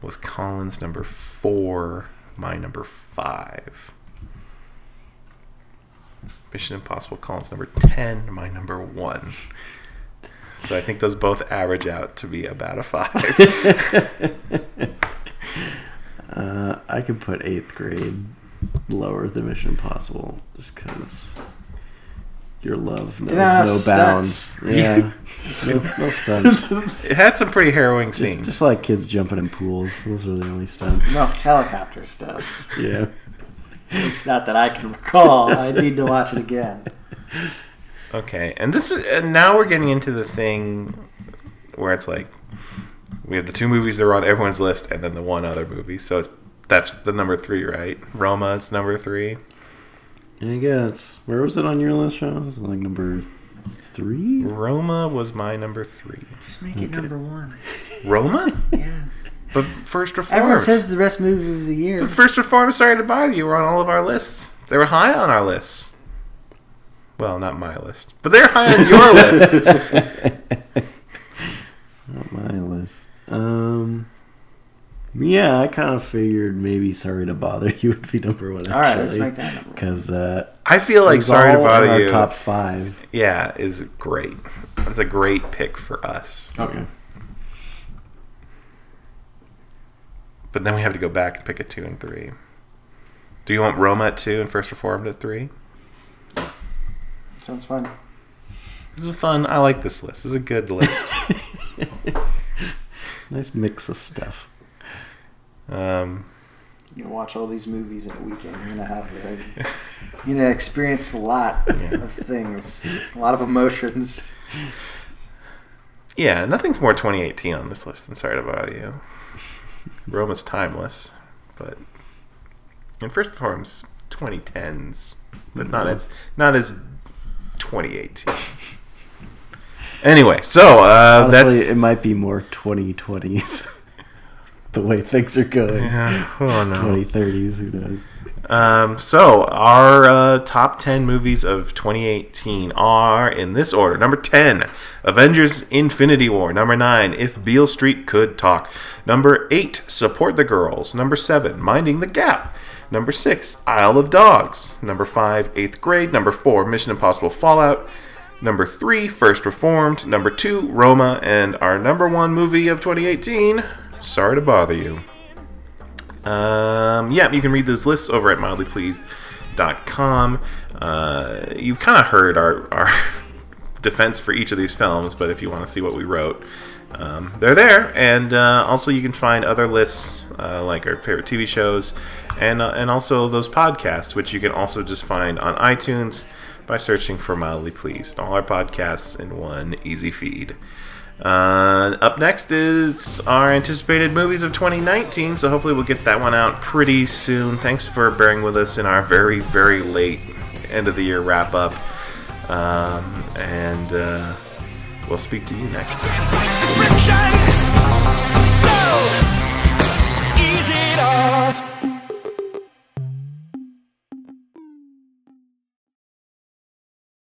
Was Colin's number four, my number five. Mission Impossible Colin's number ten, my number one. So I think those both average out to be about a five. <laughs> Uh, I could put eighth grade lower than Mission Impossible just because your love knows no stunts. bounds. <laughs> Yeah, no, no stunts. <laughs> it had some pretty harrowing Just, scenes. just like kids jumping in pools. Those were the only stunts. No helicopter stuff. Yeah. It's not that I can recall. I need to watch it again. Okay, and this is and now we're getting into the thing where it's like we have the two movies that are on everyone's list, and then the one other movie. So it's that's the number three, right? Roma is number three. I guess. Where was it on your list, Sean? Was it like number three? Roma was my number three. Just make it number one. Roma, Yeah. but First Reformed. Everyone says the best movie of the year. First Reformed. Sorry to bother you. Were on all of our lists. They were high on our lists. Well, not my list, but they're high on your <laughs> list. Not my list. Um. Yeah, I kind of figured maybe "Sorry to Bother <laughs> You" would be number one. All right, let's actually, make that number one. because uh, I feel like sorry to all in bother our you. Top five. Yeah, is great. That's a great pick for us. Okay. But then we have to go back and pick a two and three. Do you want Roma at two and First Reformed at three? Sounds fun. This is fun. I like this list. This is a good list. <laughs> Nice mix of stuff. Um, You're gonna watch all these movies in a weekend. You're gonna have a, <laughs> you're gonna experience a lot of things, a lot of emotions. yeah, nothing's more 2018 on this list than Sorry to Bother You. Rome is timeless, but and First Reformed's 2010s, but not as not as 2018. Anyway, so uh, Honestly, that's it might be more 2020s. <laughs> the way things are going. yeah. Oh no. 2030s, who knows? Um, so our uh, top 10 movies of 2018 are in this order. Number 10, Avengers Infinity War. Number 9, If Beale Street Could Talk. Number 8, Support the Girls. Number 7, Minding the Gap. Number 6, Isle of Dogs. Number 5, 8th Grade. Number 4, Mission Impossible Fallout. Number 3, First Reformed. Number 2, Roma. And our number 1 movie of 2018, Sorry to Bother You. Um, yeah, you can read those lists over at mildlypleased.com. Uh, you've kind of heard our, our <laughs> defense for each of these films, but if you want to see what we wrote, um, they're there. And uh, also, you can find other lists uh, like our favorite TV shows and, uh, and also those podcasts, which you can also just find on iTunes by searching for Mildly Pleased. All our podcasts in one easy feed. Uh, up next is our anticipated movies of 2019, so hopefully we'll get that one out pretty soon. Thanks for bearing with us in our very, very late end of the year wrap up. Um, and uh, we'll speak to you next time.